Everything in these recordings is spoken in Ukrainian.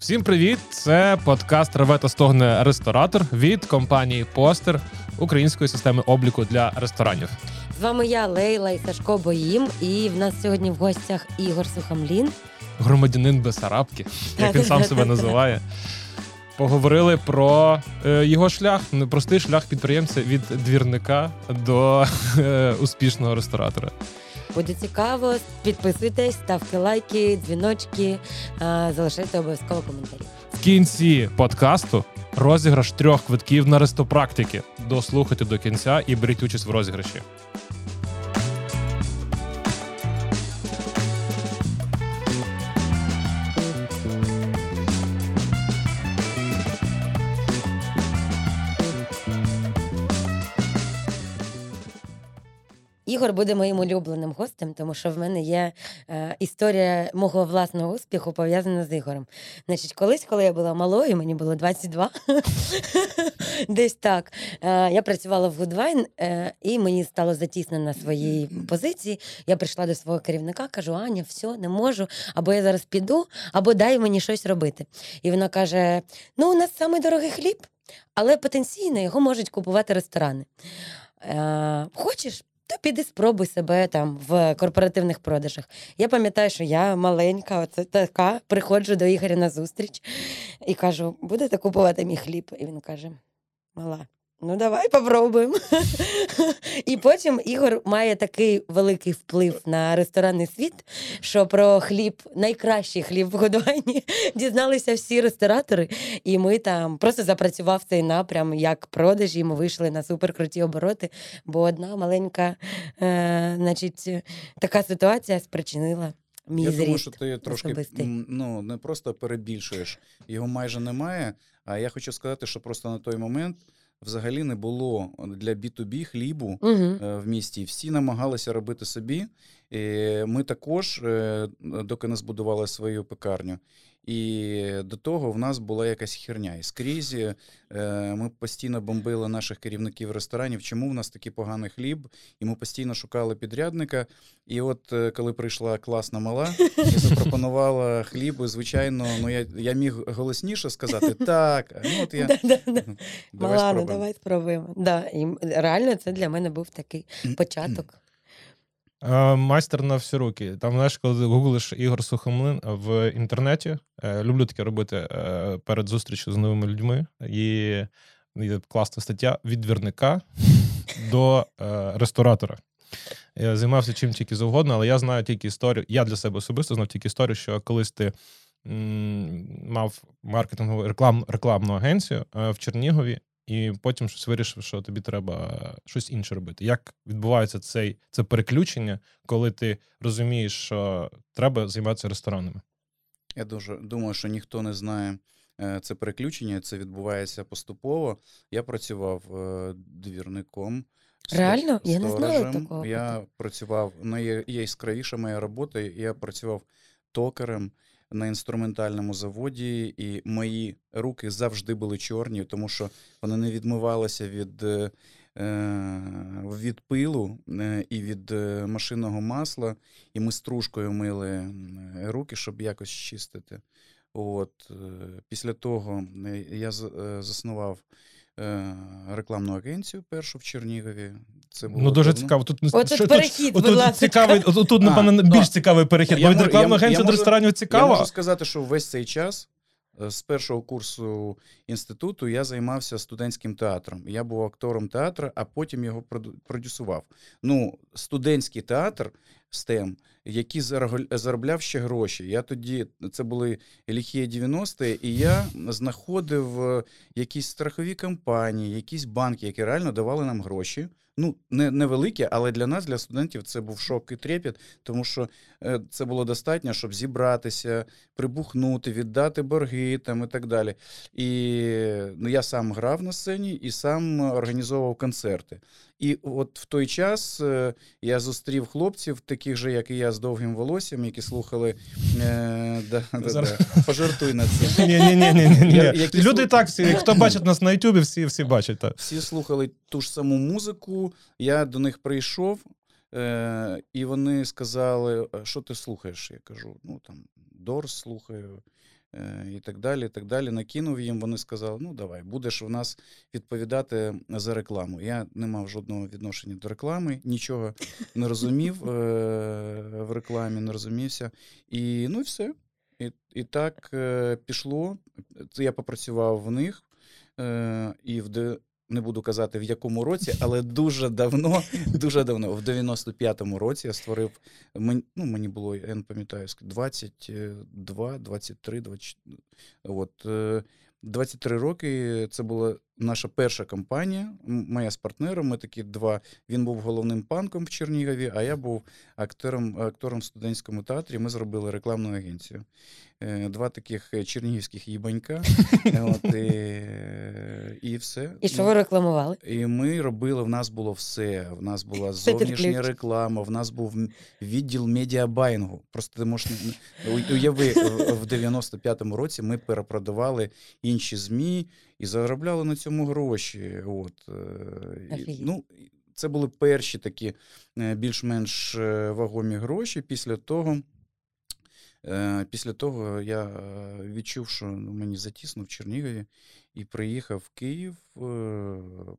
Всім привіт! Це подкаст «Реве та стогне ресторатор від компанії Постер української системи обліку для ресторанів. З вами я, Лейла і Сашко Боїм. І в нас сьогодні в гостях Ігор Сухамлін. Громадянин Бесарабки, як він сам себе називає. Поговорили про е, його шлях, непростий шлях підприємця від двірника до е, успішного ресторатора. Буде цікаво. Підписуйтесь, ставте лайки, дзвіночки, залишайте обов'язково коментарі. В кінці подкасту розіграш трьох квитків на рестопрактики. Дослухайте до кінця і беріть участь в розіграші. Ігор буде моїм улюбленим гостем, тому що в мене є е, історія мого власного успіху пов'язана з Ігорем. Значить, колись, коли я була малою, мені було 22, десь так. Е, я працювала в Гудвайн, е, і мені стало затісно на своїй позиції. Я прийшла до свого керівника, кажу: Аня, все, не можу, або я зараз піду, або дай мені щось робити. І вона каже: Ну, у нас самий дорогий хліб, але потенційно його можуть купувати ресторани. Е, Хочеш? То піди спробуй себе там в корпоративних продажах. Я пам'ятаю, що я маленька, оце така, приходжу до Ігоря на зустріч і кажу: будете купувати мій хліб? І він каже: Мала, ну давай попробуємо. І потім Ігор має такий великий вплив на ресторанний світ, що про хліб, найкращий хліб в Годвайні, дізналися всі ресторатори. І ми там просто запрацював цей напрям як продажі. Ми вийшли на суперкруті обороти, бо одна маленька, е, значить, така ситуація спричинила. Мій Я думаю, що ти трошки особистий. ну, не просто перебільшуєш, його майже немає. А я хочу сказати, що просто на той момент взагалі не було для B2B хлібу Угу. е, в місті. Всі намагалися робити собі. Ми також, е, доки не збудували свою пекарню. І до того в нас була якась херня. І скрізь е, ми постійно бомбили наших керівників ресторанів, чому в нас такий поганий хліб, і ми постійно шукали підрядника. І от е, коли прийшла класна мала і запропонувала хліб, і, звичайно, ну я, я міг голосніше сказати так. Ну от я Мала, ну давай спробуємо. Да, і реально це для мене був такий початок. Е, Майстер на всі руки. Там, знаєш, коли гуглиш Ігор Сухомлин в інтернеті, е, люблю таке робити е, перед зустрічю з новими людьми. І є класна стаття від двірника до е, ресторатора. Я займався чим тільки завгодно, але я знаю тільки історію. Я для себе особисто знав тільки історію, що колись ти мав маркетингову реклам, рекламну агенцію е, в Чернігові, і потім щось вирішив, що тобі треба щось інше робити. Як відбувається цей, це переключення, коли ти розумієш, що треба займатися ресторанами? Я дуже думаю, що ніхто не знає е, це переключення, це відбувається поступово. Я працював е, двірником. Реально? Я не знала сторожем. такого. Я працював найяскравіша моя робота. Я працював токарем на інструментальному заводі, і мої руки завжди були чорні, тому що вони не відмивалися від. е, е, Від пилу е, і від машинного масла, і ми стружкою мили руки, щоб якось чистити. От, після того я заснував рекламну агенцію першу в Чернігові. Це було Ну дуже давно. цікаво. Тут От тут перехід, будь отут ласка. цікавий. Тут, напевно, ну, більш цікавий перехід. я Бо від можу- рекламної я- агенції до можу- ресторанів Я цікаво. можу сказати, що весь цей час е, з першого курсу інституту я займався студентським театром. Я був актором театру, а потім його проду- продюсував. Ну, студентський театр STEM, який заробляв ще гроші. Я тоді, це були ліхі 90-ті, і я знаходив е, якісь страхові компанії, якісь банки, які реально давали нам гроші. Ну, не, невеликі, але для нас, для студентів, це був шок і трепет, тому що е, це було достатньо, щоб зібратися, прибухнути, віддати борги там і так далі. І ну, я сам грав на сцені і сам організовував концерти. І от в той час е, я зустрів хлопців, таких же, як і я, з довгим волоссям, які слухали. Е, да, да, пожартуй на це. Ні, ні, ні, ні, ні. Люди так всі, хто бачить нас на Ютубі, всі, всі бачать. Так. Всі слухали ту ж саму музику. Я до них прийшов, е, і вони сказали: що ти слухаєш? Я кажу: ну там Дорс слухаю, і так далі. і так далі. Накинув їм, вони сказали: ну давай, будеш в нас відповідати за рекламу. Я не мав жодного відношення до реклами, нічого не розумів е, в рекламі, не розумівся. І ну і все. І, і так е, пішло. Я попрацював в них. Е, і в не буду казати в якому році, але дуже давно, дуже давно, в 95-му році я створив. Мені, ну, мені було, я не пам'ятаю, ск- 22, 23, 24. От, е, 23 роки це була наша перша кампанія. м- Моя з партнером. Ми такі два. Він був головним панком в Чернігові, а я був актором, актором в студентському театрі. Ми зробили рекламну агенцію. Е, Два таких е, чернігівських їбанька. От, і, і все. І що ви рекламували? І ми робили, в нас було все. В нас була зовнішня реклама, в нас був відділ медіабайнгу. Просто ти можеш уяви, в- в 95-му році ми перепродавали інші ЗМІ і заробляли на цьому гроші. От. е, і, ну, це були перші такі е, більш-менш е, вагомі гроші. Після того. Після того я відчув, що ну, мені затісно в Чернігові і приїхав в Київ,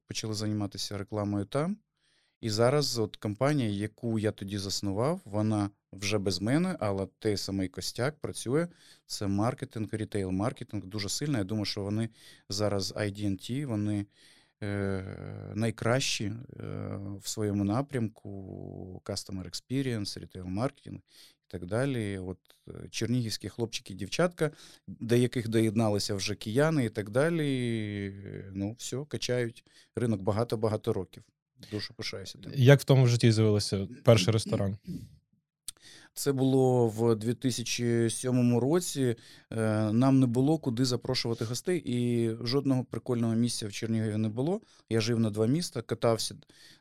почали займатися рекламою там. І зараз от компанія, яку я тоді заснував, вона вже без мене, але той самий костяк працює. Це маркетинг, рітейл-маркетинг дуже сильно. Я думаю, що вони зараз IDNT, вони е, найкращі е, в своєму напрямку, customer experience, рітейл-маркетинг і так далі. От е, чернігівські хлопчики, дівчатка, до яких доєдналися вже кияни і так далі. е, Ну, все, качають ринок багато-багато років. Дуже пишаюся. тим. Як в тому житті з'явився перший ресторан? Це було в 2007 році. Е, Нам не було куди запрошувати гостей, і жодного прикольного місця в Чернігові не було. Я жив на два міста, катався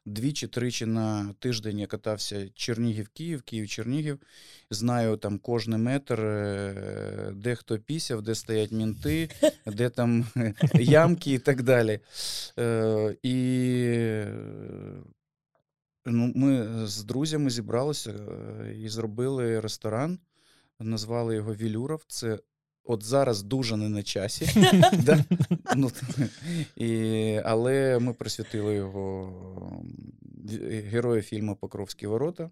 двічі-тричі на тиждень. Я катався Чернігів-Київ, Київ-Чернігів. Знаю там кожний метр, е, де хто пісяв, де стоять мінти, де там ямки і так далі. Е, І Ну, ми з друзями зібралися е, і зробили ресторан, назвали його Вілюров. Це от зараз дуже не на часі. да? ну, і, але ми присвятили його м, герою фільму Покровські ворота.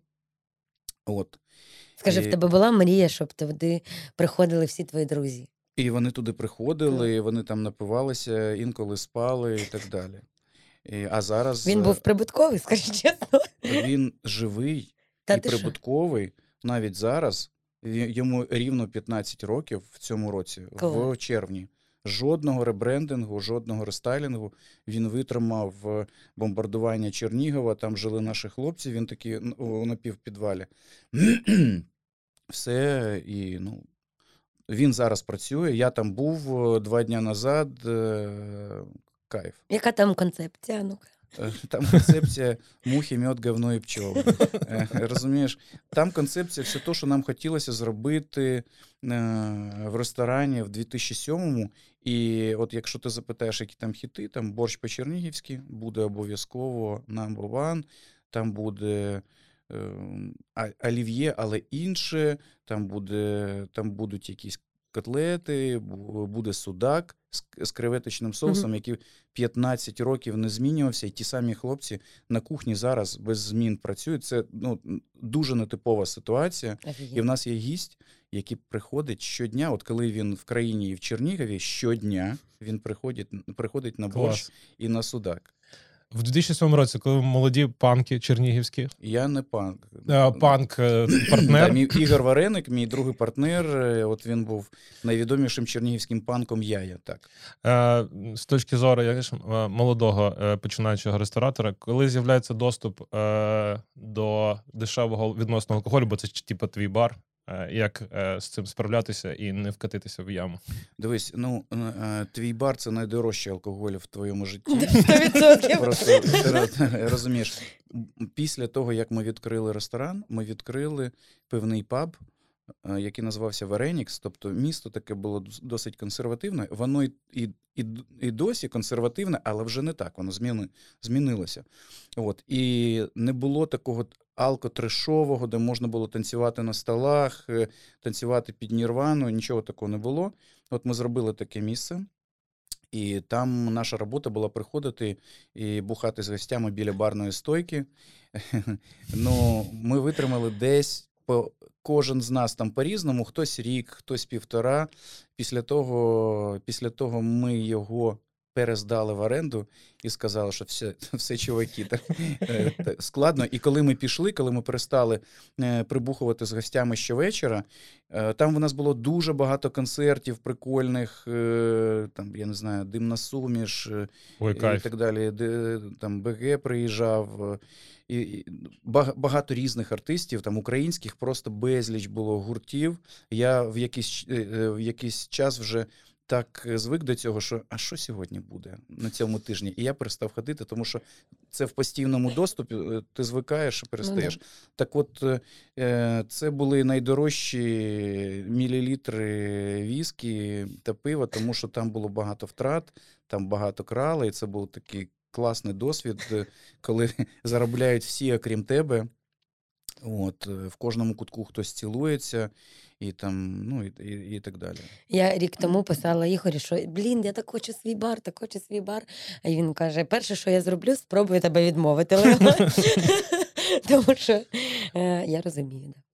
От. Скажи, І- в тебе була мрія, щоб туди приходили всі твої друзі? І вони туди приходили, вони там напивалися, інколи спали і так далі. А зараз Він е, був прибутковий, скажи чесно. він живий Та і ти що? прибутковий навіть зараз. Йому рівно 15 років в цьому році, Клас. в червні. Жодного ребрендингу, жодного рестайлінгу. Він витримав е, бомбардування Чернігова, там жили наші хлопці, він такий н- у напівпідвалі. Все, і ну, він зараз працює. Я там був е, два дні назад. Кайф. Яка там концепція? Ну-ка. Е, Там концепція мухи, мед, говно і пчоли. Е, Розумієш, там концепція все те, що нам хотілося зробити е, в ресторані в 2007-му. І от якщо ти запитаєш, які там хіти, там борщ по-чернігівськи буде обов'язково number one, там буде олів'є, але інше, там, буде, там будуть якісь котлети, буде судак з, креветочним соусом, який 15 років не змінювався, і ті самі хлопці на кухні зараз без змін працюють. Це ну, дуже нетипова ситуація. І в нас є гість, який приходить щодня. От коли він в країні і в Чернігові, щодня він приходить, приходить на борщ Клас. і на судак. В 2007 році, коли молоді панки чернігівські, Я не панк. е, панк е, партнер. мій Ігор Вареник, мій другий партнер. е, От він був найвідомішим чернігівським панком Яя. Так. З точки зору як ж, е, молодого починаючого ресторатора, коли з'являється доступ до дешевого відносно алкоголю, бо це типу твій бар, як е, з цим справлятися і не вкатитися в яму? Дивись, ну е, твій бар це найдорожчий алкоголь в твоєму житті. 100%. Просто ти розумієш, після того, як ми відкрили ресторан, ми відкрили певний паб, е, який називався Варенікс. Тобто місто таке було досить консервативне. Воно і, і, і, досі консервативне, але вже не так. Воно зміни, змінилося. От. І не було такого алкотрешового, де можна було танцювати на столах, е, танцювати під нірвану, нічого такого не було. От ми зробили таке місце. І там наша робота була приходити і бухати з гостями біля барної стойки. Ну, ми витримали десь по кожен з нас там по-різному, хтось рік, хтось півтора. Після того, після того ми його перездали в оренду і сказали, що все, все чуваки, так, е, так складно. І коли ми пішли, коли ми перестали е, прибухувати з гостями щовечора, е, там в нас було дуже багато концертів прикольних, там, я не знаю, димна суміш Ой, і кайф. так далі. Де, там БГ приїжджав. І, багато різних артистів, там українських, просто безліч було гуртів. Я в якийсь, е, е, в якийсь час вже так е, звик до цього, що а що сьогодні буде на цьому тижні? І я перестав ходити, тому що це в постійному доступі, ти звикаєш і перестаєш. Так от, це були найдорожчі мілілітри віскі та пива, тому що там було багато втрат, там багато крали, і це був такий класний досвід, е, коли заробляють всі, окрім тебе. От, е, в кожному кутку хтось цілується, і там, ну, і, і, і так далі. Я рік тому писала Ігорі, що блін, я так хочу свій бар, так хочу свій бар. А він каже: перше, що я зроблю, спробую тебе відмовити. Тому що е, я розумію. Да.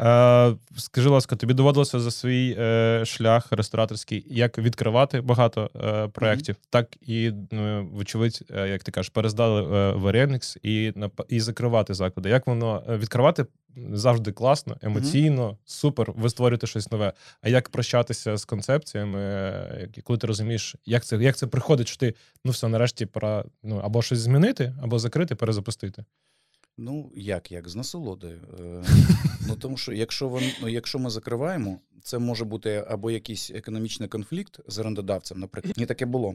Е, скажи, ласка, тобі доводилося за свій е, шлях рестораторський як відкривати багато е, проєктів, так і, ну, вочевидь, е, як ти кажеш, перездали е, в Remix і, і закривати заклади. Як воно е, відкривати завжди класно, емоційно, супер, ви створюєте щось нове. А як прощатися з концепціями, е, коли ти розумієш, як це, як це приходить, що ти ну все, нарешті пора ну, або щось змінити, або закрити, перезапустити. Ну, як, як, з насолодою. Е, Ну, тому що якщо, вон, ну, якщо ми закриваємо, це може бути або якийсь економічний конфлікт з орендодавцем, наприклад. І таке було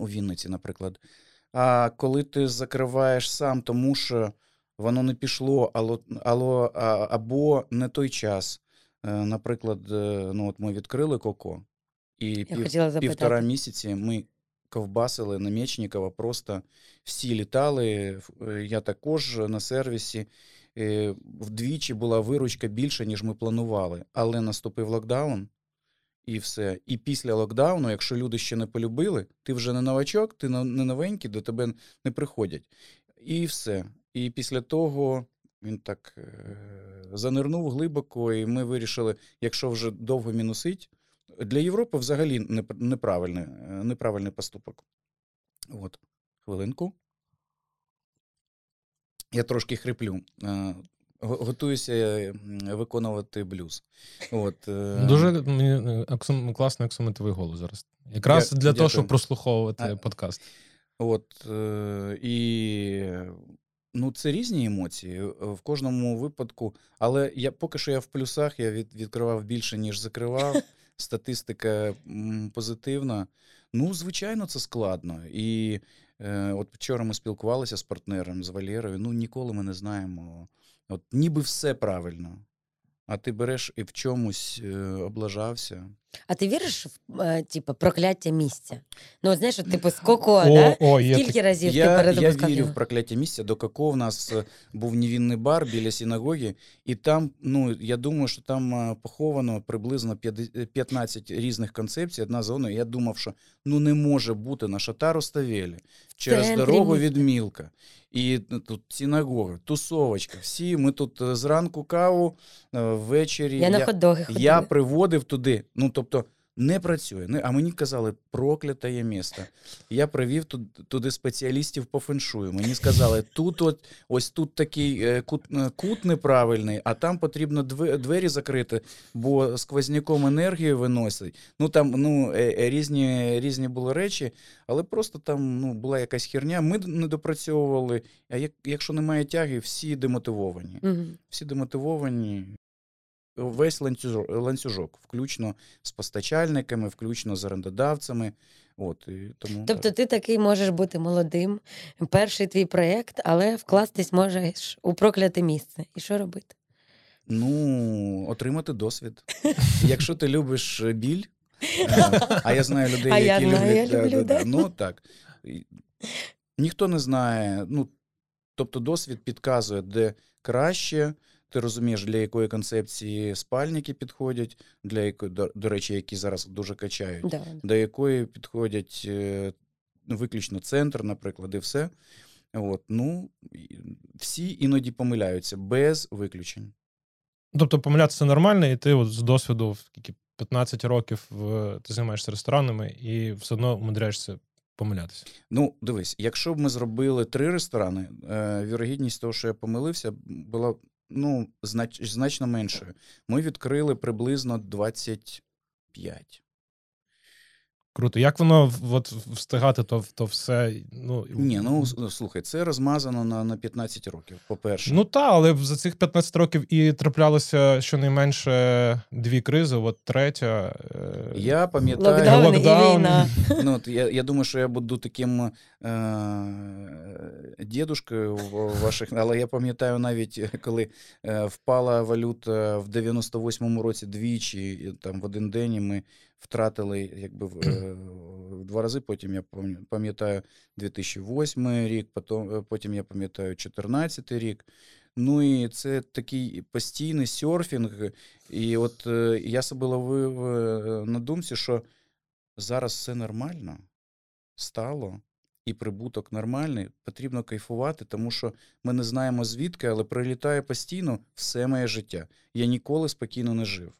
у Вінниці, наприклад. А коли ти закриваєш сам, тому що воно не пішло, ало, або не той час. Е, Наприклад, е, ну, от ми відкрили Коко, і пів, півтора місяці ми ковбасили на Мечникова, просто всі літали. Е, Я також на сервісі. Е, Вдвічі була виручка більше, ніж ми планували. Але наступив локдаун, і все. І після локдауну, якщо люди ще не полюбили, ти вже не новачок, ти не новенький, до тебе не приходять. І все. І після того він так е, занирнув глибоко, і ми вирішили, якщо вже довго мінусить, для Європи взагалі неп- неправильний, е, неправильний поступок. От, хвилинку. Я трошки хриплю. Е, Готуюся е, виконувати блюз. От, Дуже мені аксом, класний аксометовий голос зараз. Якраз Дя- для того, щоб прослуховувати А- подкаст. От, і ну, це різні емоції в кожному випадку. Але я поки що я в плюсах, я від, відкривав більше, ніж закривав. Статистика позитивна. Ну, звичайно, це складно. І е, от вчора ми спілкувалися з партнером, з Валєрою. Ну, ніколи ми не знаємо. От ніби все правильно. А ти береш і в чомусь е, облажався. А ти віриш в е, типу, прокляття місця? Ну, от знаєш, от, типу, з коко, О, да? о, є Скільки разів ти Я, я вірю його? в прокляття місця. До Коко в нас е, був невінний бар біля синагоги, і там, ну я думаю, що там е, поховано приблизно 50 15 різних концепцій, одна за одною. Я думав, що ну не може бути на Шатару Ставелі через центрі дорогу міста. від Мілка. І е, тут синагога, тусовочка. Всі ми тут е, зранку каву, е, ввечері. Я на хот-доги ходила. Я приводив туди. Ну, тобто, не працює. А мені казали, прокляте є місто. Я привів туд- туди спеціалістів по феншую. Мені сказали, тут от, ось тут такий е, кут, е, кут неправильний, а там потрібно две- двері закрити, бо сквозняком енергію виносить. Ну там ну, е, різні, різні були речі, але просто там ну, була якась херня. Ми не допрацьовували. А як, якщо немає тяги, всі демотивовані всі демотивовані. Весь ланцюжок, ланцюжок, включно з постачальниками, включно з орендодавцями. От, і тому Тобто так. ти такий можеш бути молодим, перший твій проєкт, але вкластись можеш у прокляте місце. І що робити? ну, отримати досвід. Якщо ти любиш е, біль, а я знаю людей, А я які знаю, люблять. я люблю, да. Ну так. Ніхто не знає. Ну, Тобто досвід підказує, де краще. Ти розумієш, для якої концепції спальники підходять, для якої, до, до речі, які зараз дуже качають, Да. до якої підходять е, виключно центр, наприклад, і все. От, ну, всі іноді помиляються без виключень. Тобто помилятися нормально, і ти от з досвіду в скільки 15 років в- ти займаєшся ресторанами і все одно умудряєшся помилятися. Ну, дивись, якщо б ми зробили три ресторани, е, вірогідність того, що я помилився, була ну, знач, значно меншою. Ми відкрили приблизно 25. Круто. Як воно от встигати то, то все? Ну, Ні, ну слухай, це розмазано на, на 15 років, по-перше. Ну так, але за цих 15 років і траплялося щонайменше дві кризи, от третя. е, я пам'ятаю, Локдаун, локдаун. і війна. ну, от я, я думаю, що я буду таким е, дідушкою в ваших, але я пам'ятаю навіть, коли е, впала валюта в 98-му році двічі, і там в один день і ми втратили якби в, е, в два рази. Потім я пам'ятаю 2008 рік, потім, потім я пам'ятаю 2014 рік. Ну і це такий постійний серфінг. І от е, я себе ловив е, на думці, що зараз все нормально стало, і прибуток нормальний, потрібно кайфувати, тому що ми не знаємо звідки, але прилітає постійно все моє життя. Я ніколи спокійно не жив.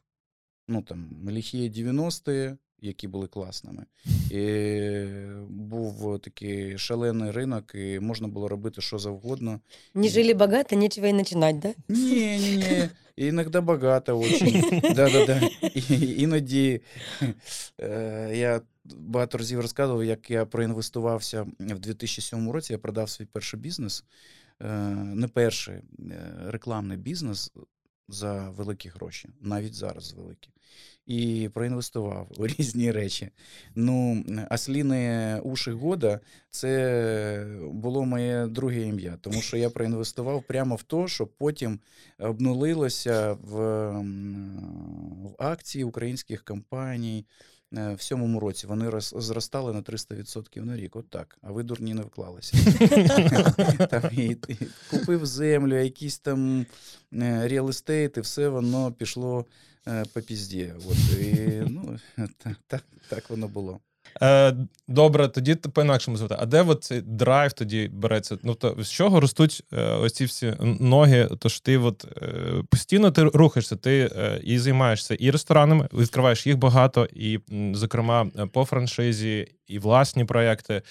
Ну там ліхі 90-ті, які були класними. І був такий шалений ринок, і можна було робити що завгодно. Не жили богато, нечего и начинать, да? Ні, ні, ні. Іноді багато очень. Да-да-да. Іноді е, я багато разів розказував, як я проінвестувався в 2007 році. Я продав свій перший бізнес. Е, не перший е, рекламний бізнес за великі гроші, навіть зараз великі. І проінвестував у різні речі. Ну, Асліни уші года це було моє друге ім'я, тому що я проінвестував прямо в те, що потім обнулилося в, в акції українських компаній. Е, В сьомому році вони роз- зростали на 300% на рік. От так. А ви дурні не вклалися. Там і, і купив землю, якісь там реал естейт, і все воно пішло е, по пізді. От, і, ну, так, так, так воно було. Е, добре, тоді по-інакшому звати. А де от цей драйв тоді береться? Ну то з чого ростуть е, ось ці всі ноги? То ж ти от е, постійно ти рухаєшся, ти е, і займаєшся і ресторанами, відкриваєш їх багато, і, зокрема, е, по франшизі, і власні проекти.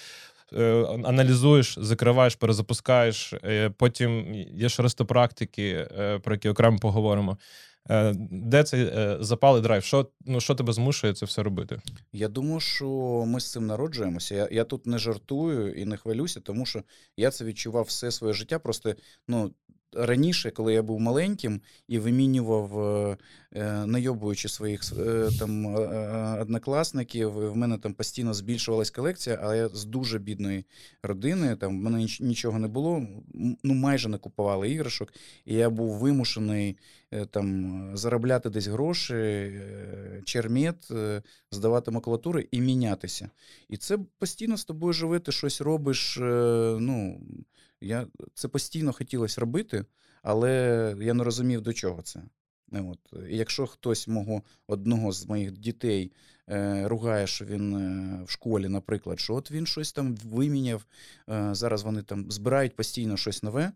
Е, аналізуєш, закриваєш, перезапускаєш. Е, потім є ж рестопрактики, е, про які окремо поговоримо. Е, де цей е, запал і драйв? Що, ну, що тебе змушує це все робити? Я думаю, що ми з цим народжуємося. Я, я тут не жартую і не хвалюся, тому що я це відчував все своє життя. Просто ну, раніше, коли я був маленьким і вимінював, е, найобуючи своїх там однокласників, в мене там постійно збільшувалась колекція, але я з дуже бідної родини, там в мене нічого не було, ну майже не купували іграшок, і я був вимушений там заробляти десь гроші, е, чермет, е, здавати макулатури і мінятися. І це постійно з тобою живе, ти щось робиш. е, Ну, я, це постійно хотілося робити, але я не розумів, до чого це. Е, От. І якщо хтось мого одного з моїх дітей е, ругає, що він е, в школі, наприклад, що от він щось там виміняв, е, зараз вони там збирають постійно щось нове.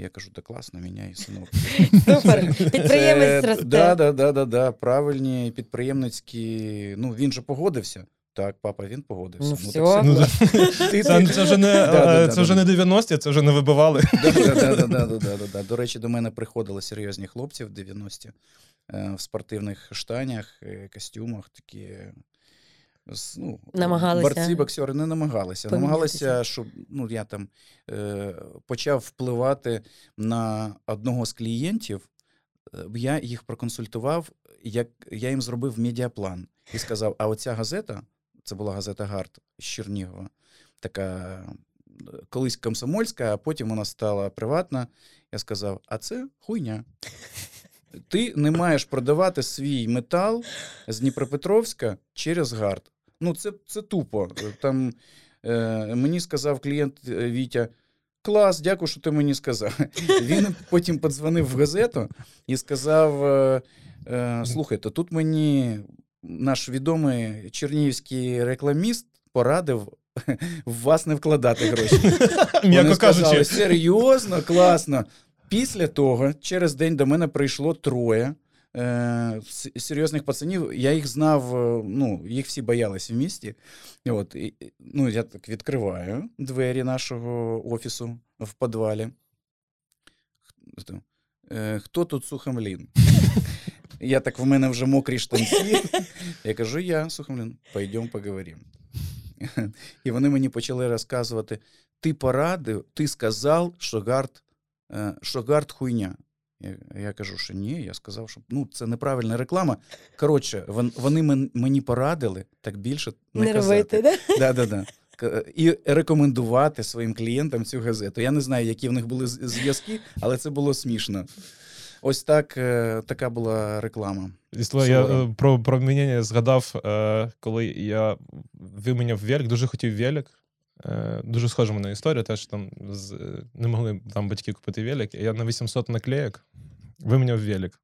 Я кажу, да класно, міняй синок. Супер. Підприємець Так, Да, да, да, да, правильні підприємницькі. Ну він же погодився. Так, папа, він погодився. Ну, ну, ну це вже не 90-ті, е, це вже не вибивали. До речі, до мене приходили серйозні хлопці в 90-ті е, в спортивних штанях, е, костюмах такі. Ну, Намагалися борці, боксери не намагалися. помінятися. Намагалися, щоб ну, я там е, почав впливати на одного з клієнтів. Е, Я їх проконсультував, як я їм зробив медіаплан і сказав: а оця газета, це була газета Гард з Чернігова, така колись комсомольська, а потім вона стала приватна. Я сказав: а це хуйня. Ти не маєш продавати свій метал з Дніпропетровська через Гард. Ну, це, це тупо. Там е, мені сказав клієнт е, Вітя. клас, дякую, що ти мені сказав. Він потім подзвонив в газету і сказав: е, е, слухайте, тут мені наш відомий чернігівський рекламіст порадив в вас не вкладати гроші. Вони сказали, серйозно, класно. Після того, через день до мене прийшло троє е, серйозних пацанів. Я їх знав, е, ну, їх всі боялись в місті. От, і, ну, я так відкриваю двері нашого офісу в підвалі. Е, хто тут Сухомлін? Я так, в мене вже мокрі штанці. Я кажу, я Сухомлін, пойдем поговоримо. І вони мені почали розказувати: ти порадив, ти сказав, що гард, е, що гард хуйня. Я, я кажу, що ні, я сказав, що ну, це неправильна реклама. Коротше, вони мені порадили так більше не, Не казати. робити, да? Да, да, да. І рекомендувати своїм клієнтам цю газету. Я не знаю, які в них були зв'язки, але це було смішно. Ось так, е, така була реклама. Ісло, я е, про, про міняння згадав, е, коли я виміняв велик, дуже хотів велик. Е, Дуже схожа мене історія, теж там з, е, не могли там батьки купити велик. Я на 800 наклеєк виміняв велик.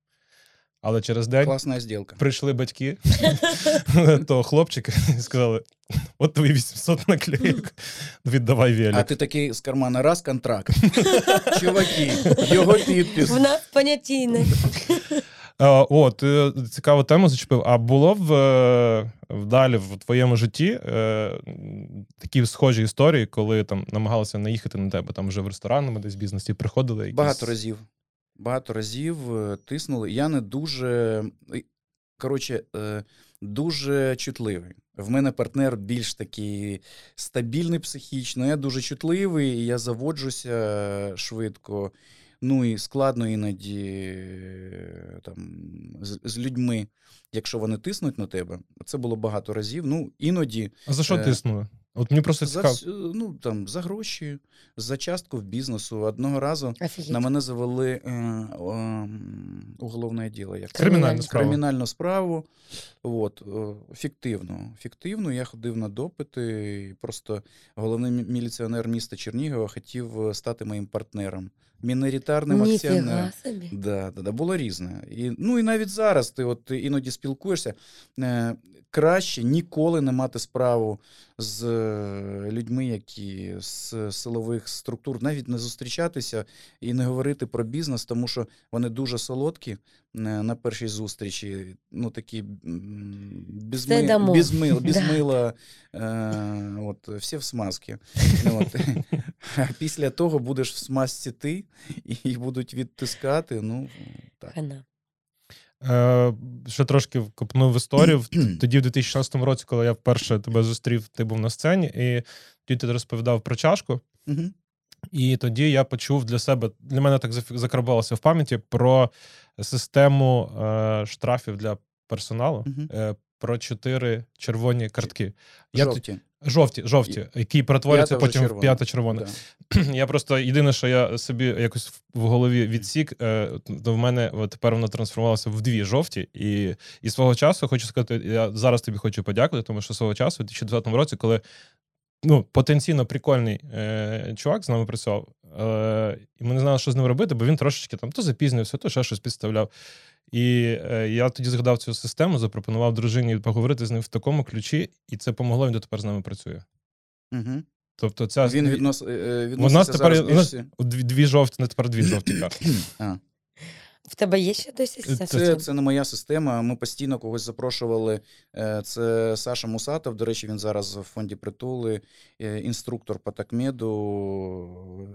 Але через день Класна зділка. прийшли батьки того хлопчика і сказали: от твої 800 наклеєк, віддавай велик. А ти такий з кармана раз контракт. Чуваки, його підпис. В нас понятійне. Е, О, ти цікаву тему зачепив. А було в, е, вдалі в твоєму житті е, такі схожі історії, коли там намагалися наїхати на тебе там вже в ресторанному десь бізнесі, приходили якісь... Багато разів. Багато разів е, тиснули. Я не дуже. Коротше, е, дуже чутливий. В мене партнер більш такий стабільний психічно. Я дуже чутливий, і я заводжуся швидко. Ну і складно іноді е, там, з, з людьми, якщо вони тиснуть на тебе. Це було багато разів. Ну, іноді А за що Е, тиснули? От мені просто за, цікаво. ну, там, за гроші, за частку в бізнесу. Одного разу Офігеть. на мене завели е, ем, уголовне діло. Як? Кримінальну справу. Кримінальну справу. От, е, фіктивно. Фіктивно. Я ходив на допити. І просто головний міліціонер міста Чернігова хотів е, стати моїм партнером. Міноритарним акціонером. Да, да, да, було різне. І, ну і навіть зараз ти от іноді спілкуєшся. Е, краще ніколи не мати справу з е, людьми, які з силових структур, навіть не зустрічатися і не говорити про бізнес, тому що вони дуже солодкі е, на першій зустрічі. Ну такі безми, безмил, безмила, е, от, всі в смазки. От. А після того будеш в смазці ти, і будуть відтискати. Ну, так. Хана. Е, ще трошки копнув в історію. Тоді, в 2016 році, коли я вперше тебе зустрів, ти був на сцені, і тоді ти розповідав про чашку. І тоді я почув для себе, для мене так закарбувалося в пам'яті про систему е, штрафів для персоналу, е, про чотири червоні картки. Я т- Жовті. жовті, жовті, які перетворюються потім червоне. в червона. п'яте червоне. Да. Я просто єдине, що я собі якось в- в голові відсік, е, то в мене тепер воно трансформувалося в дві жовті. І, і свого часу хочу сказати, я зараз тобі хочу подякувати, тому що свого часу, у 2020 році, коли ну, потенційно прикольний е, чувак з нами працював, е, і ми не знали, що з ним робити, бо він трошечки там то запізнився, то ще щось підставляв. І е, я тоді згадав цю систему, запропонував дружині поговорити з ним в такому ключі, і це помогло, він дотепер з нами працює. Угу. Тобто, ця Він віднос, е, е, у нас відноситься тепер зараз у нас дві, дві жовті, не тепер дві жовті карти. В тебе є ще досі Це- ця Це, це не моя система. Ми постійно когось запрошували. Е, Це Саша Мусатов. До речі, він зараз в фонді притули, е, інструктор по такмеду.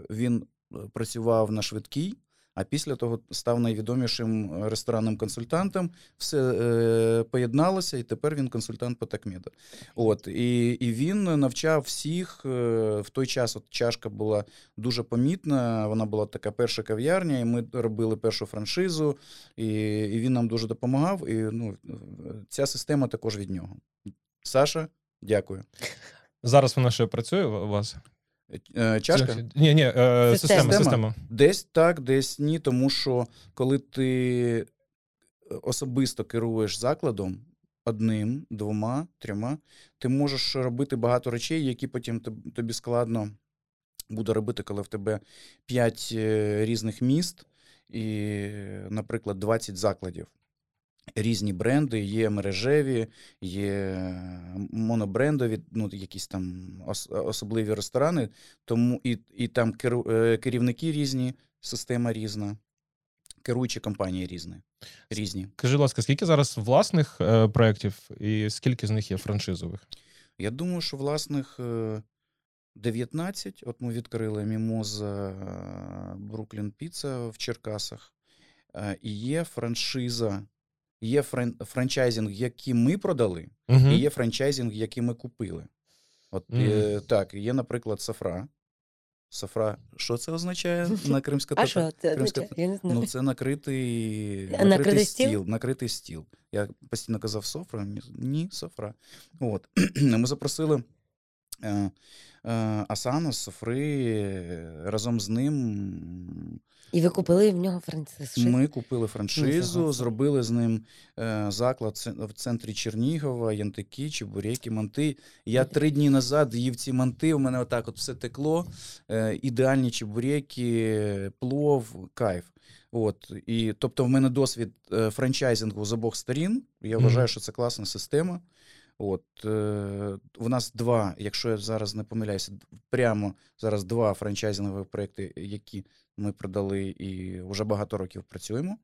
Він е, працював на швидкій, а після того став найвідомішим ресторанним консультантом. Все е, поєдналося, і тепер він консультант по такмеду. От і, і він навчав всіх е, в той час. От чашка була дуже помітна. Вона була така перша кав'ярня, і ми робили першу франшизу, і, і він нам дуже допомагав. І ну, ця система також від нього. Саша, дякую. Зараз вона ще працює у вас? Е, Чашка? Ні, ні, е, система, Система. система. Десь так, десь ні, тому що коли ти особисто керуєш закладом одним, двома, трьома, ти можеш робити багато речей, які потім тобі складно буде робити, коли в тебе 5 різних міст і, наприклад, 20 закладів. Різні бренди, є мережеві, є монобрендові, ну, якісь там ос- особливі ресторани, тому і, і там е, керівники різні, система різна, керуючі компанії різні. різні. Скажи, будь ласка, скільки зараз власних е, проєктів і скільки з них є франшизових? Я думаю, що власних е, 19. От ми відкрили Мімоза Бруклін Піца в Черкасах. Е, І є франшиза, є фран- франчайзинг, який ми продали, Угу. і є франчайзинг, який ми купили. От е, так, є, наприклад, Сафра. Сафра, що це означає на кримська А що це? кримська- означає? Я не знаю. Ну, це накритий, накритий стіл? Накритий стіл. Я постійно казав софра. Ні, софра. От. Ми запросили е, Асану з Софри е, разом з ним. І ви купили в нього франциску. Ми купили франшизу, согласна. зробили з ним заклад в центрі Чернігова, янтики, чебуреки, манти. Я три дні назад їв ці манти, у мене отак от все текло. Ідеальні чебуреки, плов, кайф. От, і, тобто, в мене досвід франчайзингу з обох сторін. Я вважаю, що це класна система. От, е, в нас два, якщо я зараз не помиляюся, прямо зараз два франчайзингові проекти, які ми продали і вже багато років працюємо.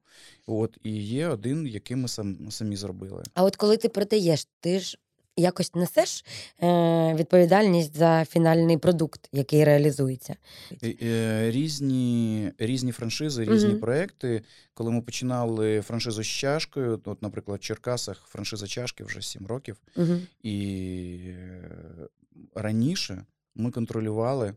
От, і є один, який ми сам, самі зробили. А от коли ти продаєш, ти ж якось несеш е, відповідальність за фінальний продукт, який реалізується. Е, Різні, різні франшизи, різні Мгм. проекти. Коли ми починали франшизу з чашкою, от, наприклад, в Черкасах франшиза чашки вже 7 років. Угу. І е, раніше ми контролювали.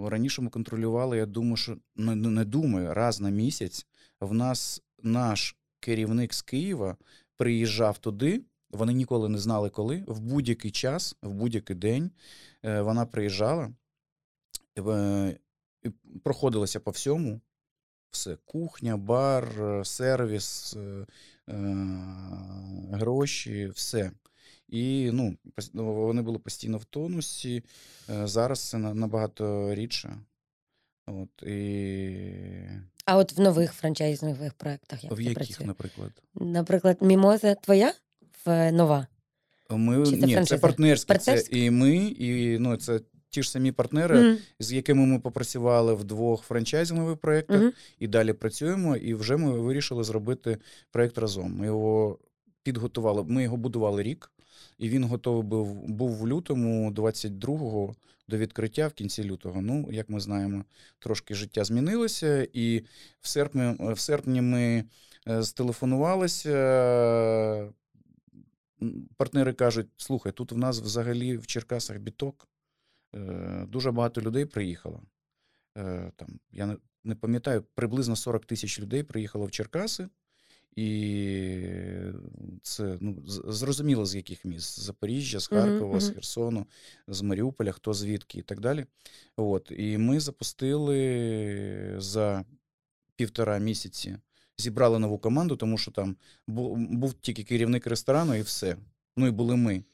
Раніше ми контролювали, я думаю, що не не думаю, раз на місяць в нас наш керівник з Києва приїжджав туди. Вони ніколи не знали, коли. В будь-який час, в будь-який день е, вона приїжджала, е, проходилася по всьому. Все: кухня, бар, е, сервіс, гроші, все. І ну, ну, вони були постійно в тонусі. Зараз це набагато рідше. От, і... А от в нових франчайзингових проєктах як В яких, працює? наприклад? Наприклад, мімоза твоя нова. Ми, Чи це ні, це. Партнерські? Це і ми, і ну, це ті ж самі партнери, Мгм. з якими ми попрацювали в двох франчайзингових проєктах, Мгм. і далі працюємо. І вже ми вирішили зробити проєкт разом. Ми його підготували, ми його будували рік, і він готовий був, був в лютому 22-го до відкриття в кінці лютого. Ну, як ми знаємо, трошки життя змінилося, і в серпні, в серпні ми е, стелефонувалися. М, Партнери кажуть: слухай, тут в нас взагалі в Черкасах біток. Е, Дуже багато людей приїхало. Е, Там, я не, пам'ятаю, приблизно 40 тисяч людей приїхало в Черкаси. І це ну, зрозуміло, з яких міст: з Запоріжжя, з Харкова, з. Херсону, з Маріуполя, хто звідки і так далі. От, і ми запустили за півтора місяці, зібрали нову команду, тому що там був тільки керівник ресторану і все. Ну і були ми.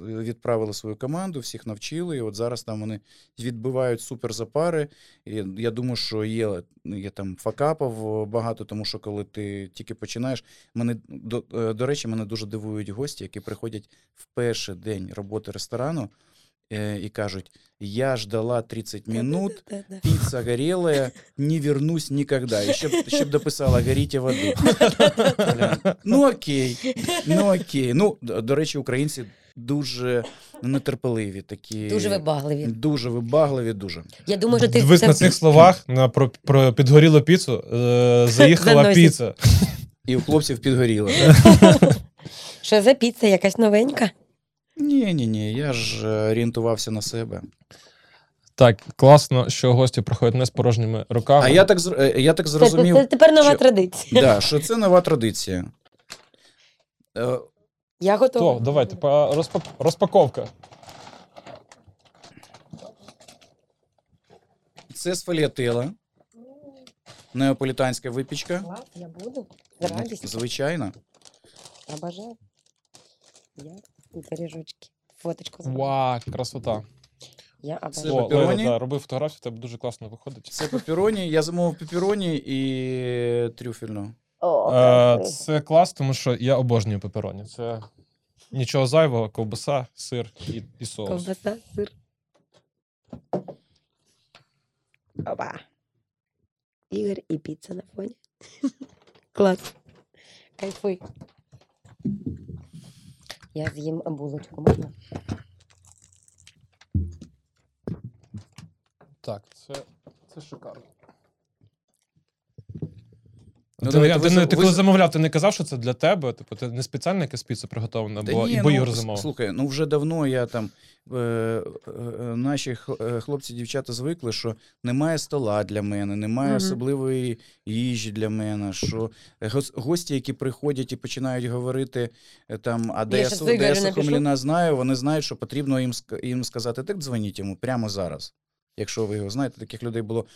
Відправили свою команду, всіх навчили, і от зараз там вони відбивають суперзапари. І я думаю, що є, є там факапів багато, тому що коли ти тільки починаєш, мене до, е, до речі, мене дуже дивують гості, які приходять в перший день роботи ресторану е, і кажуть: я ждала 30 минут, пицца горелая, не вернусь никогда. І ще б, ще б дописала горіть в аду. Ну окей, ну окей. Ну, до, речі, українці дуже нетерпеливі такі. Дуже вибагливі. Дуже вибагливі, дуже. Я думаю, що ти це- на цих словах на про, про підгорілу піцу. Е, заїхала піца. І у хлопців підгоріло. Що за піца, якась новенька? Ні, ні, ні. Я ж е, орієнтувався на себе. Так, класно, що гості приходять не з порожніми руками. А я так зр- е, я так Це, зрозумів, це, це тепер нова що- традиція. да, що це нова традиція. Е, Я готова. То, давайте, по- розпак... розпаковка. Це сфаліатела, неаполітанська випічка. Клас, я буду. З радістю. Звичайно. Обожаю. Я і пиріжочки. Фоточку зроблю. Ва, красота. Я Це обожаю. О? Лейла, да, робив фотографію, тебе дуже класно виходить. Це пеппероні. Я замовив пеппероні і трюфельну. О, Е, красиво. Це клас, тому що я обожнюю пепероні. Це нічого зайвого, ковбаса, сир і, і соус. Ковбаса, сир. Опа. Ігор і піца на фоні. Клас. Кайфуй. Я з'їм булочку, можна? Так, це, це шикарно. Ну, ти, давайте а ви ти, не- ти коли за- замовляв, ти не казав, що це для тебе? Типу, ти не спеціально якась піца приготовлена, Та бо, ні, бо ну, Ігор с- Слухай, ну вже давно я там. Е, е, е, наші хлопці, дівчата звикли, що немає стола для мене, немає Мгм. особливої їжі для мене. Що гості, які приходять і починають говорити там, а де Я я, щас су- Ігорю де я напишу. Сухомліна знаю, вони знають, що потрібно їм, їм сказати, так дзвоніть йому прямо зараз. Якщо ви його знаєте, таких людей було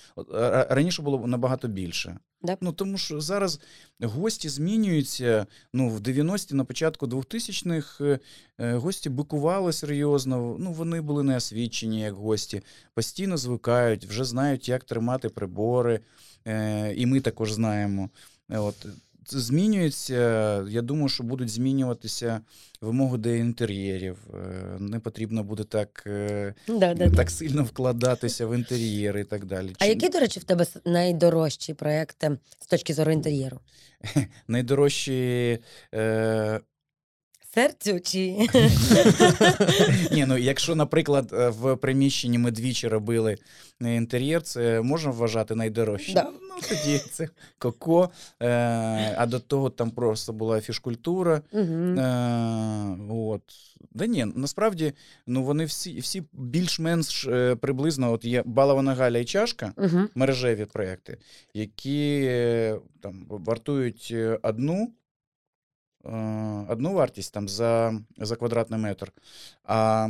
раніше було набагато більше. Да. Ну тому що зараз гості змінюються. Ну, в 90-ті, на початку 2000-х е, е, гості бикували серйозно. Ну, вони були неосвічені як гості, постійно звикають, вже знають, як тримати прибори. Е, і ми також знаємо. От. Змінюється. Я думаю, що будуть змінюватися вимоги до інтер'єрів. Е, Не потрібно буде так, е, Да, да, да. так сильно вкладатися в інтер'єри і так далі. А Чи- які, до речі, в тебе найдорожчі проекти з точки зору інтер'єру? найдорожчі е, Серцю чи Ні, ну якщо, наприклад, е, в приміщенні ми двічі робили е, інтер'єр, це можна вважати найдорожчим. Да. Ну тоді це коко. Е, а до того там просто була фішкультура. Е, от. Да ні, насправді ну, вони всі, всі більш-менш приблизно от є балована галя і чашка. Мережеві проекти, які там вартують одну, одну вартість там за, за квадратний метр. А,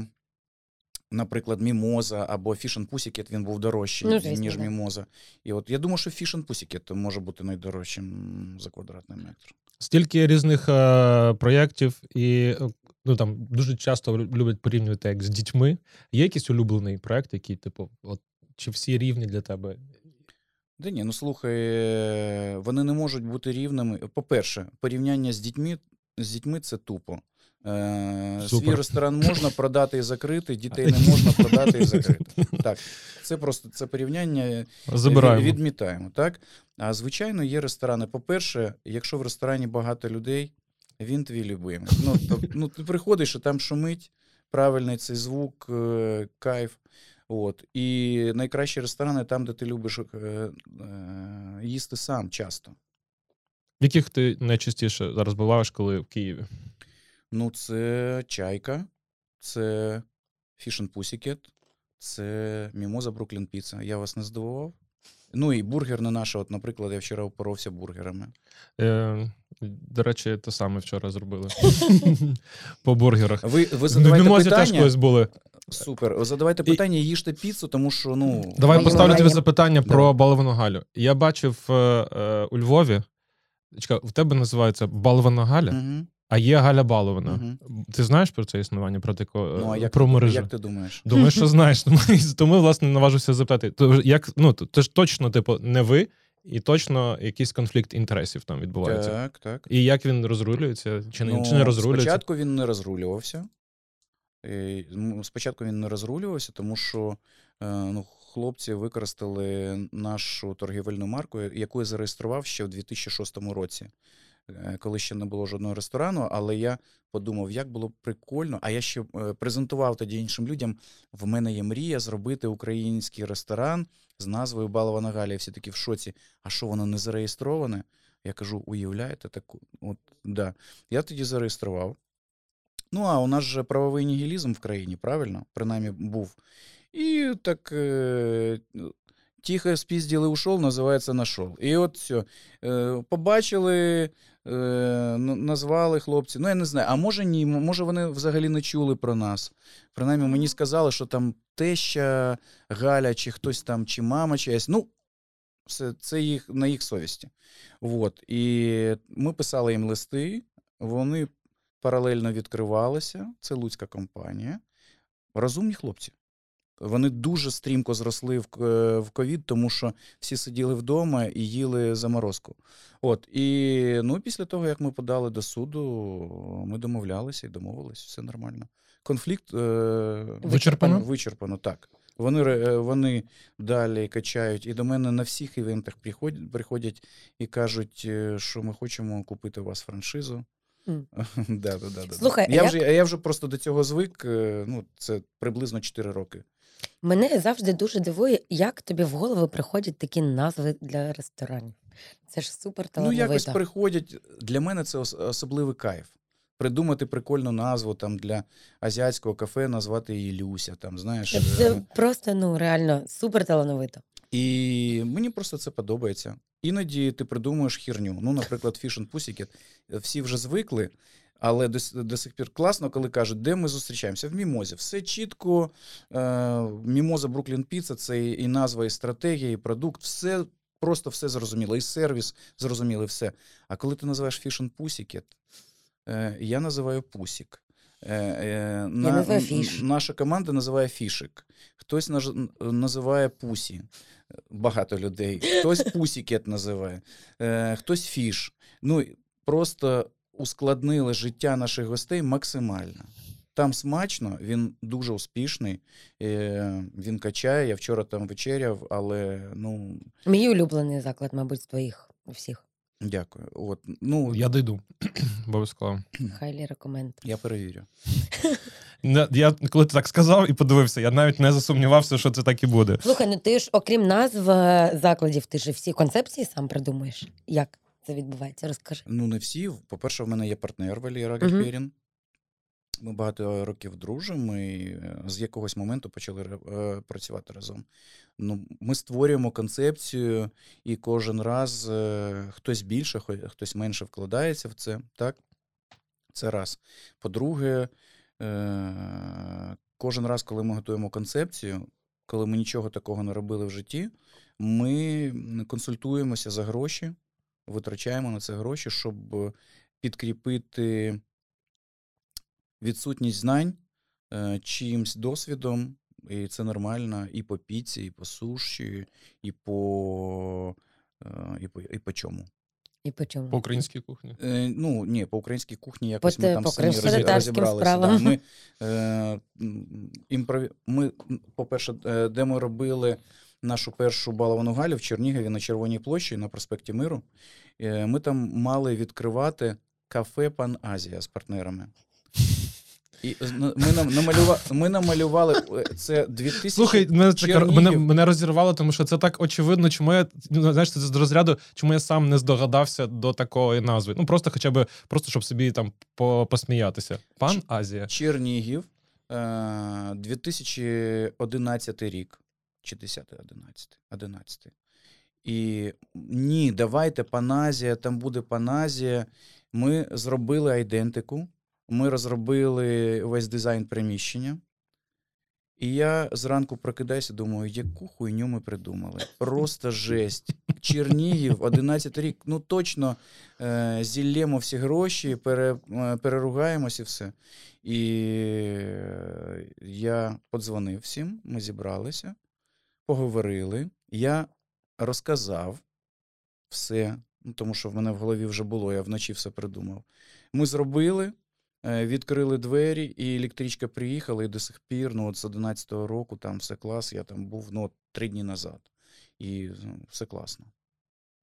наприклад, Мімоза або Fish Pussycat, він був дорожчий, Ну, звісно, ніж да. Мімоза. І от я думаю, що Fish Pussycat може бути найдорожчим за квадратний метр. Стільки різних е, проєктів, і ну, там, дуже часто люблять порівнювати як з дітьми. Є якийсь улюблений проєкт, який, типу, от, чи всі рівні для тебе? Да ні, ну слухай, е, вони не можуть бути рівними. По-перше, порівняння з дітьми, з дітьми це тупо. Е, свій ресторан можна продати і закрити, дітей не можна продати і закрити. Так, це просто це порівняння Забираємо. відмітаємо. Так? А звичайно, є ресторани. По-перше, якщо в ресторані багато людей, він твій любимий. Ну, то, ну, ти приходиш, і там шумить правильний цей звук, е, кайф. От. І найкращі ресторани там, де ти любиш е, е, їсти сам часто. В яких ти найчастіше зараз буваєш, коли в Києві? Ну, це чайка, це Fish and Pussycat, це Мімоза Бруклін Піца. Я вас не здивував? Ну і бургер не наша. От, наприклад, я вчора опоровся бургерами. Е, до речі, те саме вчора зробили. По бургерах. Ви, ви задавайте Мімозі теж колись були. Супер. Задавайте І- питання, їжте піцу, тому що ну. Давай поставлю тобі запитання Давай. про баловану Галю. Я бачив е, е, у Львові. Чекай, в тебе називається Балвана Галя, Угу. а є Галя Балована. Мгм. Ти знаєш про це існування, про тако, Ну, а як, про мережу? як ти думаєш? Думаю, що знаєш. Тому, тому власне, наважився запитати. То, як, ну, то, то ж точно, типу, не ви, і точно якийсь конфлікт інтересів там відбувається. Так, так. І як він розрулюється, чи не, ну, чи не розрулюється? Спочатку він не розрулювався. М, Спочатку він не розрулювався, тому що е, ну, хлопці використали нашу торгівельну марку, яку я зареєстрував ще в 2006 році, коли ще не було жодного ресторану. Але я подумав, як було прикольно. А я ще е, презентував тоді іншим людям. В мене є мрія зробити український ресторан з назвою Балована Галя. Всі такі в шоці. А що воно не зареєстроване? Я кажу, уявляєте таку? От, да. Я тоді зареєстрував. Ну, а у нас же правовий нігілізм в країні, правильно? Принаймні був. І так е, тихо спізділи ушов, називається нашов. І от все. Е, побачили, е, назвали хлопці. Ну, я не знаю, а може ні, може вони взагалі не чули про нас. Принаймні мені сказали, що там теща Галя, чи хтось там, чи мама чиясь. Ну, це, це їх, на їх совісті. От. І ми писали їм листи, вони паралельно відкривалися. Це луцька компанія. Розумні хлопці. Вони дуже стрімко зросли в, е, в ковід, тому що всі сиділи вдома і їли заморозку. От і ну, після того, як ми подали до суду, ми домовлялися і домовились, все нормально. Конфлікт е, Вичерпано? вичерпано, так. Вони, е, вони далі качають, і до мене на всіх івентах приходять, приходять і кажуть, е, що ми хочемо купити у вас франшизу. Да, да, да. Слухай, я, як- вже, я вже просто до цього звик. е, Ну, це приблизно 4 роки. Мене завжди дуже дивує, як тобі в голову приходять такі назви для ресторанів. Це ж супер Ну, якось приходять. Для мене це ос- особливий кайф. Придумати прикольну назву там для азіатського кафе, назвати її Люся. Там, знаєш, Це, це просто ну реально супер талановито. І мені просто це подобається. Іноді ти придумуєш херню. Ну, наприклад, Fish and Pussycat. Всі вже звикли, але до, до сих пір класно, коли кажуть, де ми зустрічаємося? В Мімозі. Все чітко. Е, Мімоза Бруклін Піца це і назва, і стратегія, і продукт. Все просто все зрозуміло. І сервіс зрозумілий, все. А коли ти називаєш Fish and Pussycat, е, я називаю Пусік. Е, е, на-. Наша команда називає фішик. Хтось наж- називає пусі. Багато людей. Хтось пусікет називає, е, хтось фіш. Ну, просто ускладнили життя наших гостей максимально. Там смачно, він дуже успішний, е, він качає. Я вчора там вечеряв, але ну Мій улюблений заклад, мабуть, з твоїх всіх. Дякую. От, ну, я, дойду, дійду. Обов'язково. Хайлі рекоменд. перевірю. Я, коли ти так сказав і подивився, я навіть не засумнівався, що це так і буде. Слухай, ну ти ж, окрім назв е, закладів, ти ж всі концепції сам придумуєш. Як це відбувається? Розкажи. Ну, не всі. По-перше, в мене є партнер Валера. Гальперін. Ми багато років дружимо і е, з якогось моменту почали е, працювати разом. Ну, ми створюємо концепцію, і кожен раз е, хтось більше, хтось менше вкладається в це. Так? Це раз. По-друге, е, кожен раз, коли ми готуємо концепцію, коли ми нічого такого не робили в житті, ми консультуємося за гроші, витрачаємо на це гроші, щоб підкріпити відсутність знань е, чимсь досвідом, і це нормально і по піці, і по суші, і по, е, і по, і по чому. І по чому? По українській кухні. Е, ну, ні, по українській кухні якось те- ми там по самі розі- розібралися. Да. Ми, е, імпрові... ми, по-перше, е, де ми робили нашу першу баловану галю в Чернігові на Червоній площі на проспекті Миру, е, ми там мали відкривати кафе Пан Азія з партнерами. І ми, нам, намалювали, ми намалювали е, це 2000... Слухай, мене, Чернігів. мене, мене розірвало, тому що це так очевидно, чому я ну, знаєш, це з розряду, чому я сам не здогадався до такої назви. Ну просто хоча б просто щоб собі там по, посміятися. Пан Азія. Чернігів, е, 2011 рік, чи 10 11 11 І ні, давайте Паназія, там буде Паназія. Ми зробили айдентику, ми розробили весь дизайн приміщення. І я зранку прокидаюся, думаю, яку хуйню ми придумали. Просто жесть. Чернігів, 11 рік. Ну точно е, зіллємо всі гроші, пере, е, переругаємось і все. І е, я подзвонив всім, ми зібралися, поговорили. Я розказав все, ну, тому що в мене в голові вже було, я вночі все придумав. Ми зробили, відкрили двері, і електричка приїхала, і до сих пір, ну от з 11-го року, там все клас, я там був ну, три дні назад. І ну, все класно.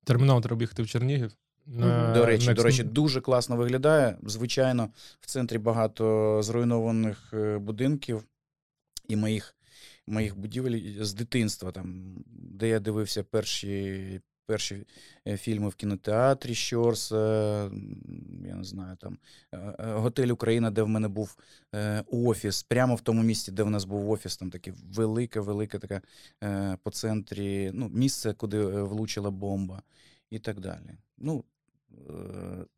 Термінал треба їхати в Чернігів. На До речі, Next- до речі, дуже класно виглядає. Звичайно, в центрі багато зруйнованих е, будинків і моїх, моїх будівель з дитинства, там, де я дивився перші, перші е, фільми в кінотеатрі Щорса, м, я не знаю, там е, е, Готель Україна, де в мене був е, офіс, прямо в тому місці, де в нас був офіс, там таке велике, велике таке е, по центрі, ну, місце, куди е, влучила бомба і так далі. Ну,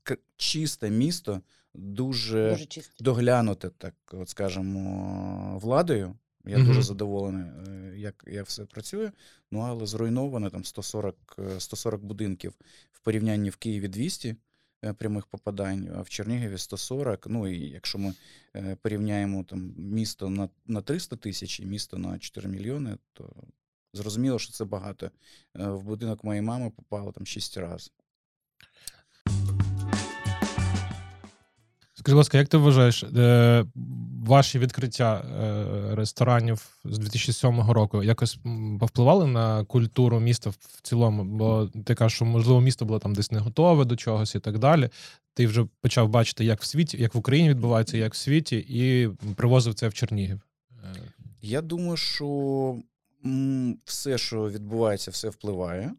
е, чисте місто, дуже, Дуже чисто. доглянуте, так от скажемо, владою. Я Мгм. дуже задоволений, е, як, як все працює. Ну, але зруйновано там 140, е, 140 будинків в порівнянні в Києві 200. е, прямих попадань, а в Чернігові 140. Ну і якщо ми е, порівняємо там місто на, на 300 тисяч і місто на 4 мільйони, то зрозуміло, що це багато. Е, В будинок моєї мами попало там 6 разів. Скажи, будь ласка, як ти вважаєш, е, ваші відкриття е, ресторанів з 2007 року якось повпливали на культуру міста в- цілому? Бо ти кажеш, що можливо місто було там десь не готове до чогось і так далі. Ти вже почав бачити, як в світі, як в Україні відбувається, як в світі, і привозив це в Чернігів. Е, Я думаю, що все, що відбувається, все впливає.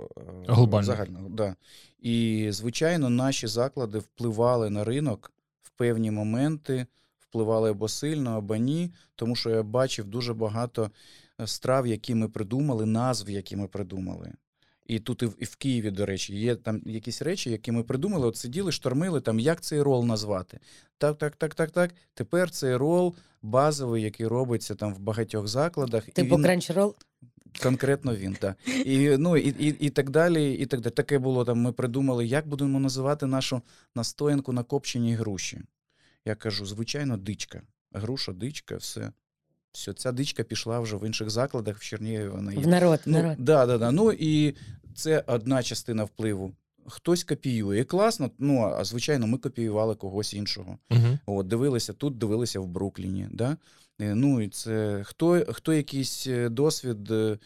Е, Глобально. Загально, да. І, звичайно, наші заклади впливали на ринок в певні моменти, впливали або сильно, або ні, тому що я бачив дуже багато е, страв, які ми придумали, назв, які ми придумали. І тут і в, і в Києві, до речі, є там якісь речі, які ми придумали, от сиділи, штормили, там, як цей рол назвати. Так, так, так, так, так. Тепер цей рол базовий, який робиться там в багатьох закладах. Типу він- кранчрол. Конкретно він, так. І, ну, і, і, і так далі. І так далі. Таке було там. Ми придумали, як будемо називати нашу настоянку на копченій груші. Я кажу, звичайно, дичка. Груша, дичка, все. Все, ця дичка пішла вже в інших закладах, в Чернігові вона є. В народ, Ну, народ. да, да, да. ну і це одна частина впливу. Хтось копіює. І класно, ну, а звичайно, ми копіювали когось іншого. Угу. От, дивилися тут, дивилися в Брукліні. Да? Е, Ну, і це хто, хто якийсь е, досвід. е,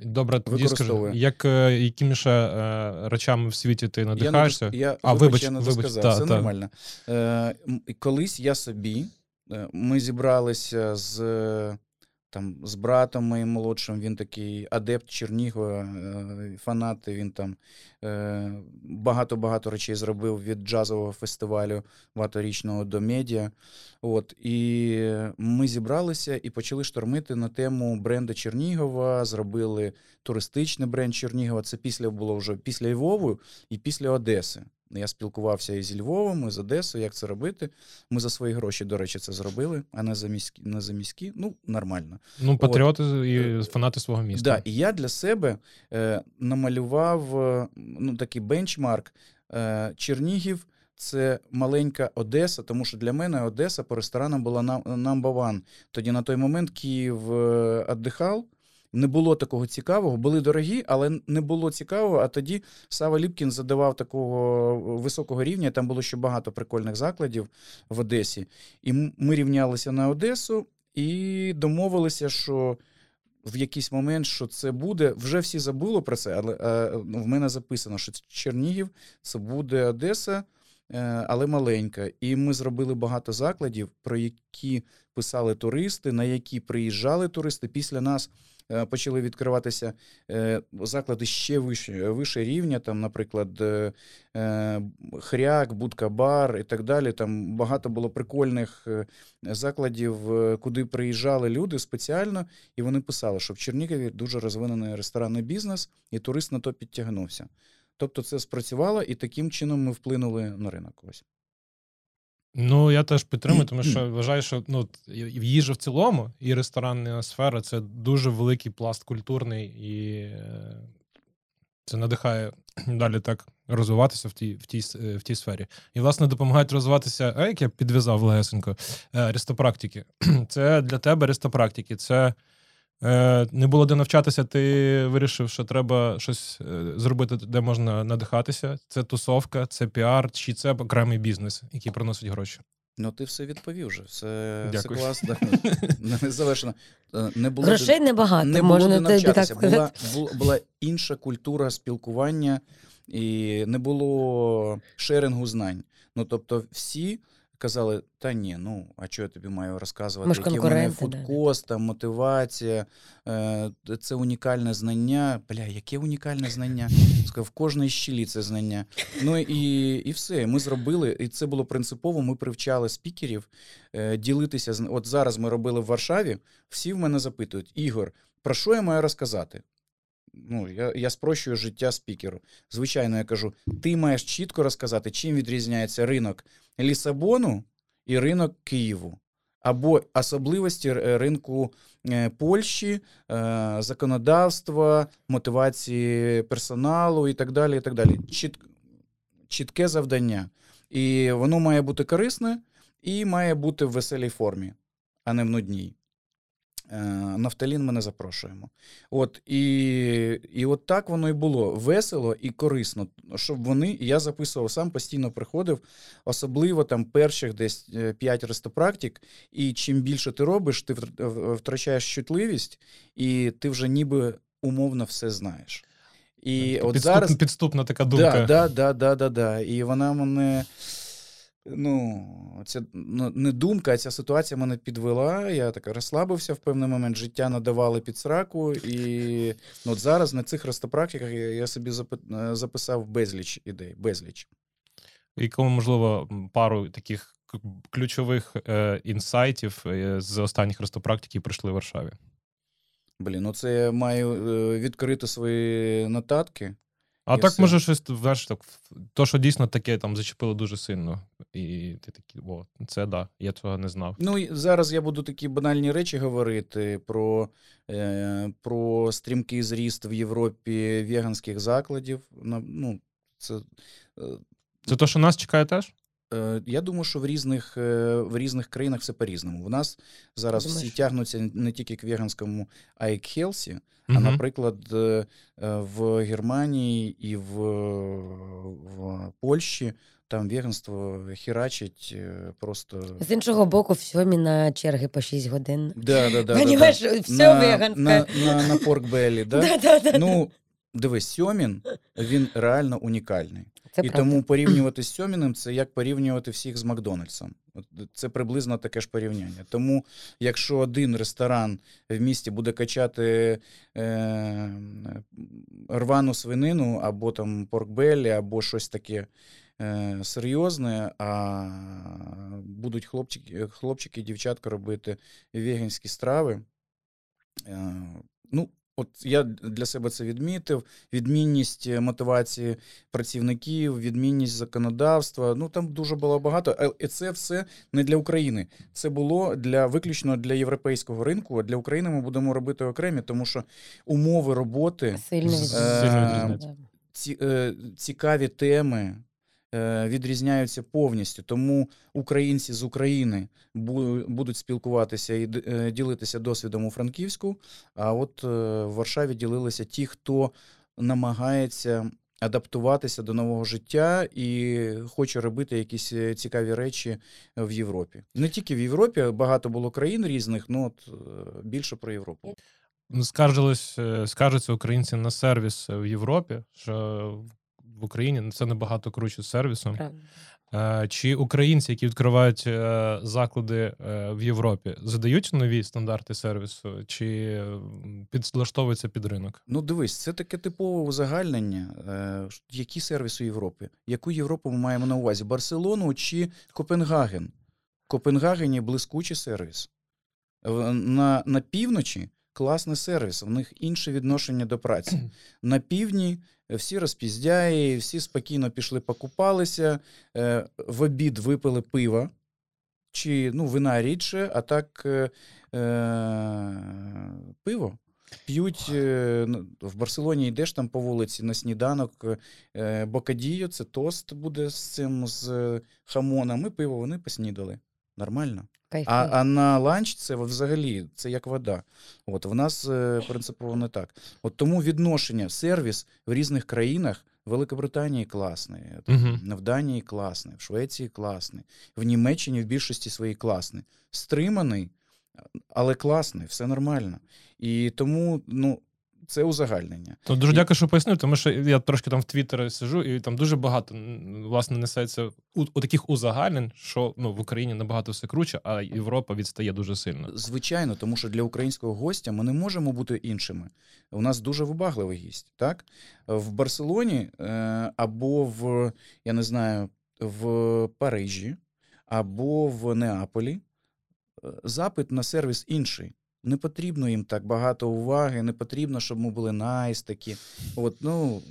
Добре, тоді скажи, як, е, якими ще е, речами в світі ти надихаєшся? Я, я, А, вибач, вибач, я не вибач, досказав, та, все та. нормально. Е, колись я собі, е, ми зібралися з, е, там, з братом моїм молодшим, він такий адепт Чернігова, е, фанат, він там е, багато-багато речей зробив від джазового фестивалю багаторічного до медіа. От, і ми зібралися і почали штормити на тему бренда Чернігова, зробили туристичний бренд Чернігова. Це після було вже після Львову і після Одеси. Я спілкувався і зі Львовом, і з Одесою, як це робити. Ми за свої гроші, до речі, це зробили, а не за міські. Не за міські. Ну, нормально. Ну, патріоти і фанати свого міста. Да, і я для себе е, намалював е, ну, такий бенчмарк. Е, Чернігів це маленька Одеса, тому що для мене Одеса по ресторанам була number one. Тоді на той момент Київ е, віддихав. Не було такого цікавого, були дорогі, але не було цікавого. А тоді Сава Ліпкін задавав такого високого рівня. Там було ще багато прикольних закладів в Одесі. І ми рівнялися на Одесу і домовилися, що в якийсь момент, що це буде. Вже всі забули про це, але е, ну, в мене записано, що Чернігів це буде Одеса, е, але маленька. І ми зробили багато закладів, про які писали туристи, на які приїжджали туристи. Після нас е, почали відкриватися е, заклади ще вище, вище рівня, там, наприклад, е, е, Хряк, Будка Бар і так далі. Там багато було прикольних е, закладів, е, куди приїжджали люди спеціально, і вони писали, що в Чернігові дуже розвинений ресторанний бізнес, і турист на то підтягнувся. Тобто це спрацювало, і таким чином ми вплинули на ринок. Ось. Ну, я теж підтримую, тому що вважаю, що ну, їжа в цілому, і ресторанна сфера це дуже великий пласт культурний, і е, це надихає далі так розвиватися в тій, в тій, е, в тій сфері. І, власне, допомагають розвиватися, а як я підв'язав легесенько, е, рестопрактики. Це для тебе рестопрактики. Це не було де навчатися, ти вирішив, що треба щось е, зробити, де можна надихатися. Це тусовка, це піар, чи це окремий бізнес, який приносить гроші. Ну, ти все відповів вже. Все, все класно. Не завершено. Е, Не було Грошей небагато, не було можна де тобі так навчатися. Була, була, була інша культура спілкування, і не було sharing у знань. Ну, тобто, всі казали: та ні, ну а що я тобі маю розказувати? Ми Який в мене конкуренти, да. food cost, мотивація, е, це унікальне знання. Бля, яке унікальне знання? Сказав, в кожній щілі це знання. Ну і, і все. Ми зробили, і це було принципово. Ми привчали спікерів е, ділитися от зараз. Ми робили в Варшаві. Всі в мене запитують: Ігор, про що я маю розказати? Ну, я, я спрощую життя спікеру. Звичайно, я кажу: ти маєш чітко розказати, чим відрізняється ринок Лісабону і ринок Києву. або особливості ринку е, Польщі, е, законодавства, мотивації персоналу і так далі. І так далі. Чіт, чітке завдання. І воно має бути корисне і має бути в веселій формі, а не в нудній. Е, Нафталін ми не запрошуємо. От і, і от так воно і було весело і корисно, щоб вони, я записував сам, постійно приходив, особливо там перших десь 5 рестопрактик, і чим більше ти робиш, ти втрачаєш чутливість, і ти вже ніби умовно все знаєш. І от зараз підступна така думка. Да, да, да, да, да, да. І вона мене. Ну, це ну, не думка, а ця ситуація мене підвела. Я так розслабився в певний момент. Життя надавали під сраку. І ну, от зараз на цих рестопрактиках я, я собі е, записав безліч ідей. Безліч. І коли, можливо, пару таких ключових е, інсайтів е, з останніх рестопрактик, які прийшли в Варшаві. Блін, ну це я маю е, відкрити свої нотатки. А так, все. може, щось знаєш, так, то, що дійсно таке там зачепило дуже сильно. І ти такий, о, це да, я цього не знав. Ну, і зараз я буду такі банальні речі говорити про, е, про стрімкий зріст в Європі веганських закладів. Ну, це, е, Це то, що нас чекає теж? Е, я думаю, що в різних, е, в різних країнах все по-різному. В нас зараз Думаєш? всі тягнуться не тільки к веганському, а й к хелсі. А, наприклад, е, в Германії і в, в Польщі там веганство херачить е, просто. З іншого боку, в сьомі на черги по 6 годин. Да, да, да, да, да. Все на, веганське. на, на, на поркбелі, да? Да, да, да, Ну, дивись, Сьомін, він реально унікальний. це і правда. тому порівнювати з Сьоміним це як порівнювати всіх з Макдональдсом. Це приблизно таке ж порівняння. Тому, якщо один ресторан в місті буде качати е, рвану свинину або там поркбелі, або щось таке е, серйозне, а будуть хлопчики, хлопчики і дівчатка робити веганські страви. Е, ну, От я для себе це відмітив: відмінність е, мотивації працівників, відмінність законодавства. Ну там дуже було багато. І це все не для України. Це було для виключно для європейського ринку. А для України ми будемо робити окремі, тому що умови роботи, Сильно відрізняється. сильно Е, ці, е, цікаві теми. Е, Відрізняються повністю, тому українці з України будуть спілкуватися і е, ділитися досвідом у Франківську. А от е, в Варшаві ділилися ті, хто намагається адаптуватися до нового життя і хоче робити якісь цікаві речі в Європі. Не тільки в Європі, багато було країн різних, ну от більше про Європу. Ну, Скаржились, скаржаться українці на сервіс в Європі, що в Україні це набагато круче з сервісом. Правда. Е, Чи українці, які відкривають е, заклади е, в Європі, задають нові стандарти сервісу, чи підлаштовуються під ринок? Ну, дивись, це таке типове узагальнення. Які сервіси у Європі? Яку Європу ми маємо на увазі? Барселону чи Копенгаген? В Копенгагені блискучий сервіс. На, на півночі класний сервіс, в них інше відношення до праці. На півдні всі розпіздяї, всі спокійно пішли покупалися, е, в обід випили пива. Чи ну, вина рідше, а так е, е, пиво. П'ють ну, в Барселоні йдеш там по вулиці на сніданок, е, бокадію, це тост буде з цим з хамоном, і пиво вони поснідали. Нормально. Кайфує. А, а на ланч це взагалі це як вода. От в нас е, принципово не так. От тому відношення, сервіс в різних країнах. В Великобританії класний, Мгм. в Данії класний, в Швеції класний, в Німеччині в більшості своїй класний. Стриманий, але класний, все нормально. І тому ну, це узагальнення. Ну, дуже І- дякую, що пояснив, тому що я трошки там в Твіттері сижу, і там дуже багато власне несеться у, у таких узагальнень, що ну в Україні набагато все круче, а Європа відстає дуже сильно. Звичайно, тому що для українського гостя ми не можемо бути іншими. У нас дуже вибагливий гість. Так? В Барселоні е, або в, я не знаю, в Парижі, або в Неаполі е, запит на сервіс інший. Не потрібно їм так багато уваги, не потрібно, щоб ми були найс такі. От, ну,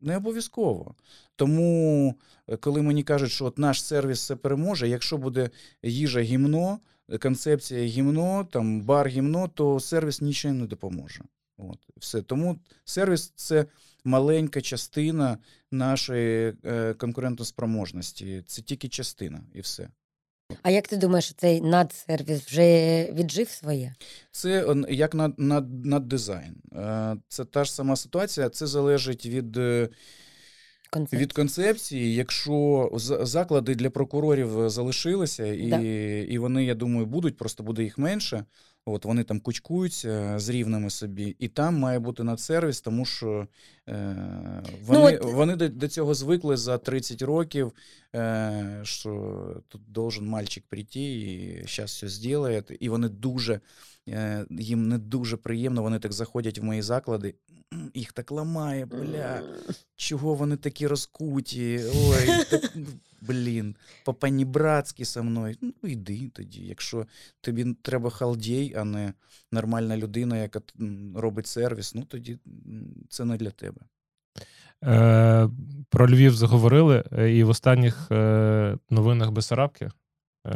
Не обов'язково. Тому, е, коли мені кажуть, що от наш сервіс все переможе, якщо буде їжа гімно, концепція гімно, там бар гімно, то сервіс нічого не допоможе. От, все. Тому сервіс це маленька частина нашої е, конкурентоспроможності. Це тільки частина і все. А як ти думаєш, цей надсервіс вже віджив своє? Це як над, над, над дизайн. Е, Це та ж сама ситуація. Це залежить від, Концепції. Від концепції. Якщо заклади для прокурорів залишилися, і, Да. і вони, я думаю, будуть, просто буде їх менше. От вони там кучкуються з рівними собі, і там має бути надсервіс, тому що е, вони, от- вони до, до цього звикли за 30 років, е, що тут должен мальчик прийти і зараз все зробить. І вони дуже, е, їм не дуже приємно, вони так заходять в мої заклади, «М, їх так ламає, бля. Чого вони такі розкуті? Ой, так, блін, по-панібратськи со мною. Ну, йди тоді. Якщо тобі треба халдій, а не нормальна людина, яка робить сервіс, ну тоді це не для тебе. Е, про Львів заговорили, е, і в останніх е, новинах Бесарабки.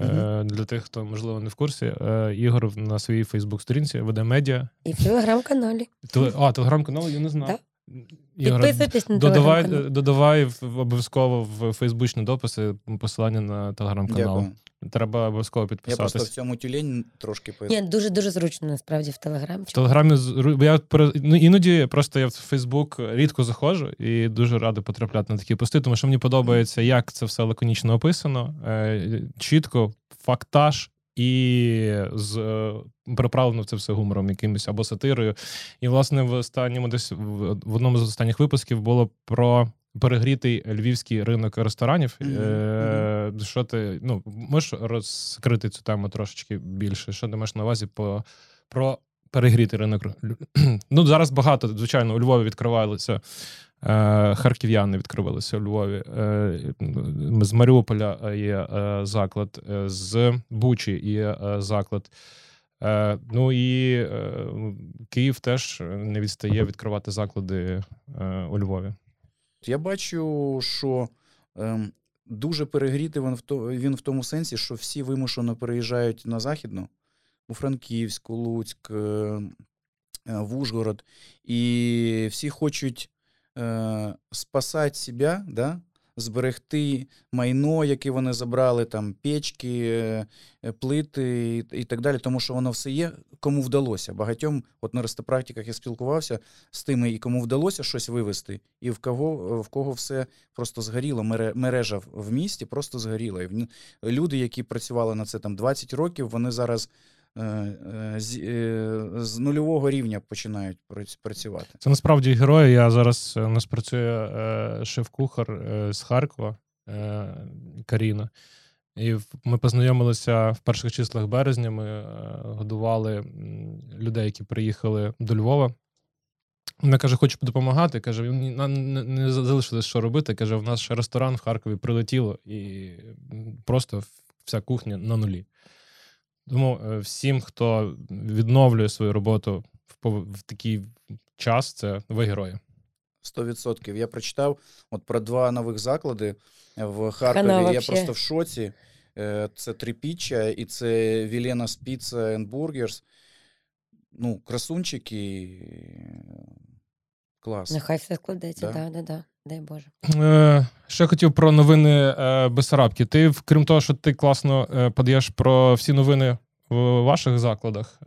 Мгм. Для тих, хто можливо не в курсі, е, Ігор на своїй Фейсбук-сторінці веде медіа. І в телеграм-каналі. А, телеграм-канал я не знав. Підписуйтесь на додавай, телеграм-канал. додавай в- обов'язково в фейсбучні дописи посилання на телеграм-канал. Дякую. Треба обов'язково Я просто в цьому тюлень трошки по... Ні, дуже дуже зручно насправді в телеграмі. В Телеграмі з- я пере- ну, іноді просто я в Фейсбук рідко заходжу і дуже радий потрапляти на такі пости, тому що мені подобається, як це все лаконічно описано, е, чітко, фактаж. І з е, приправлено це все гумором якимось або сатирою. І, власне, в останньому десь в, одному з останніх випусків було про перегрітий львівський ринок ресторанів. Мгм, Е, Що ти ну можеш розкрити цю тему трошечки більше? Що ти маєш на увазі по про перегрітий ринок? Ну зараз багато, звичайно, у Львові відкривалися. Е, Харків'яни відкривалися у Львові. Е, З Маріуполя є е, заклад, з Бучі є заклад. Ну і Київ теж не відстає відкривати заклади у Львові. Я бачу, що ем, дуже перегрітий він в, тому сенсі, що всі вимушено переїжджають на Західну, у Франківськ, у Луцьк, в Ужгород, і всі хочуть е, спасати себе, да? зберегти майно, яке вони забрали, там печки, е, плити і, і так далі, тому що воно все є, кому вдалося. Багатьом, от на рестопрактиках я спілкувався з тими, і кому вдалося щось вивезти, і в кого, в кого все просто згоріло, мережа в- місті просто згоріла. І люди, які працювали на це там 20 років, вони зараз з, е, з нульового рівня починають працювати. Це насправді герої. Я зараз е, у нас працює е, шеф-кухар е, з Харкова е, Каріна. І ми познайомилися в перших числах березня. Ми е, годували людей, які приїхали до Львова. Вона каже, хочу допомагати. Каже, нам не, залишилось що робити. Каже, в нас ресторан в Харкові прилетіло, і просто вся кухня на нулі. Тому е, всім, хто відновлює свою роботу в, в такий час, це ви герої. 100%. Я прочитав от про два нових заклади в Харкові. Хана Я вообще. просто в шоці. Е, Це Трипіччя і це Pizza and Burgers. Ну, красунчики. Клас. Нехай все складеться, Да. да, да, да. Дай Боже. Е, ще хотів про новини е, Бесарабки. Ти, крім того, що ти класно е, подаєш про всі новини в ваших закладах,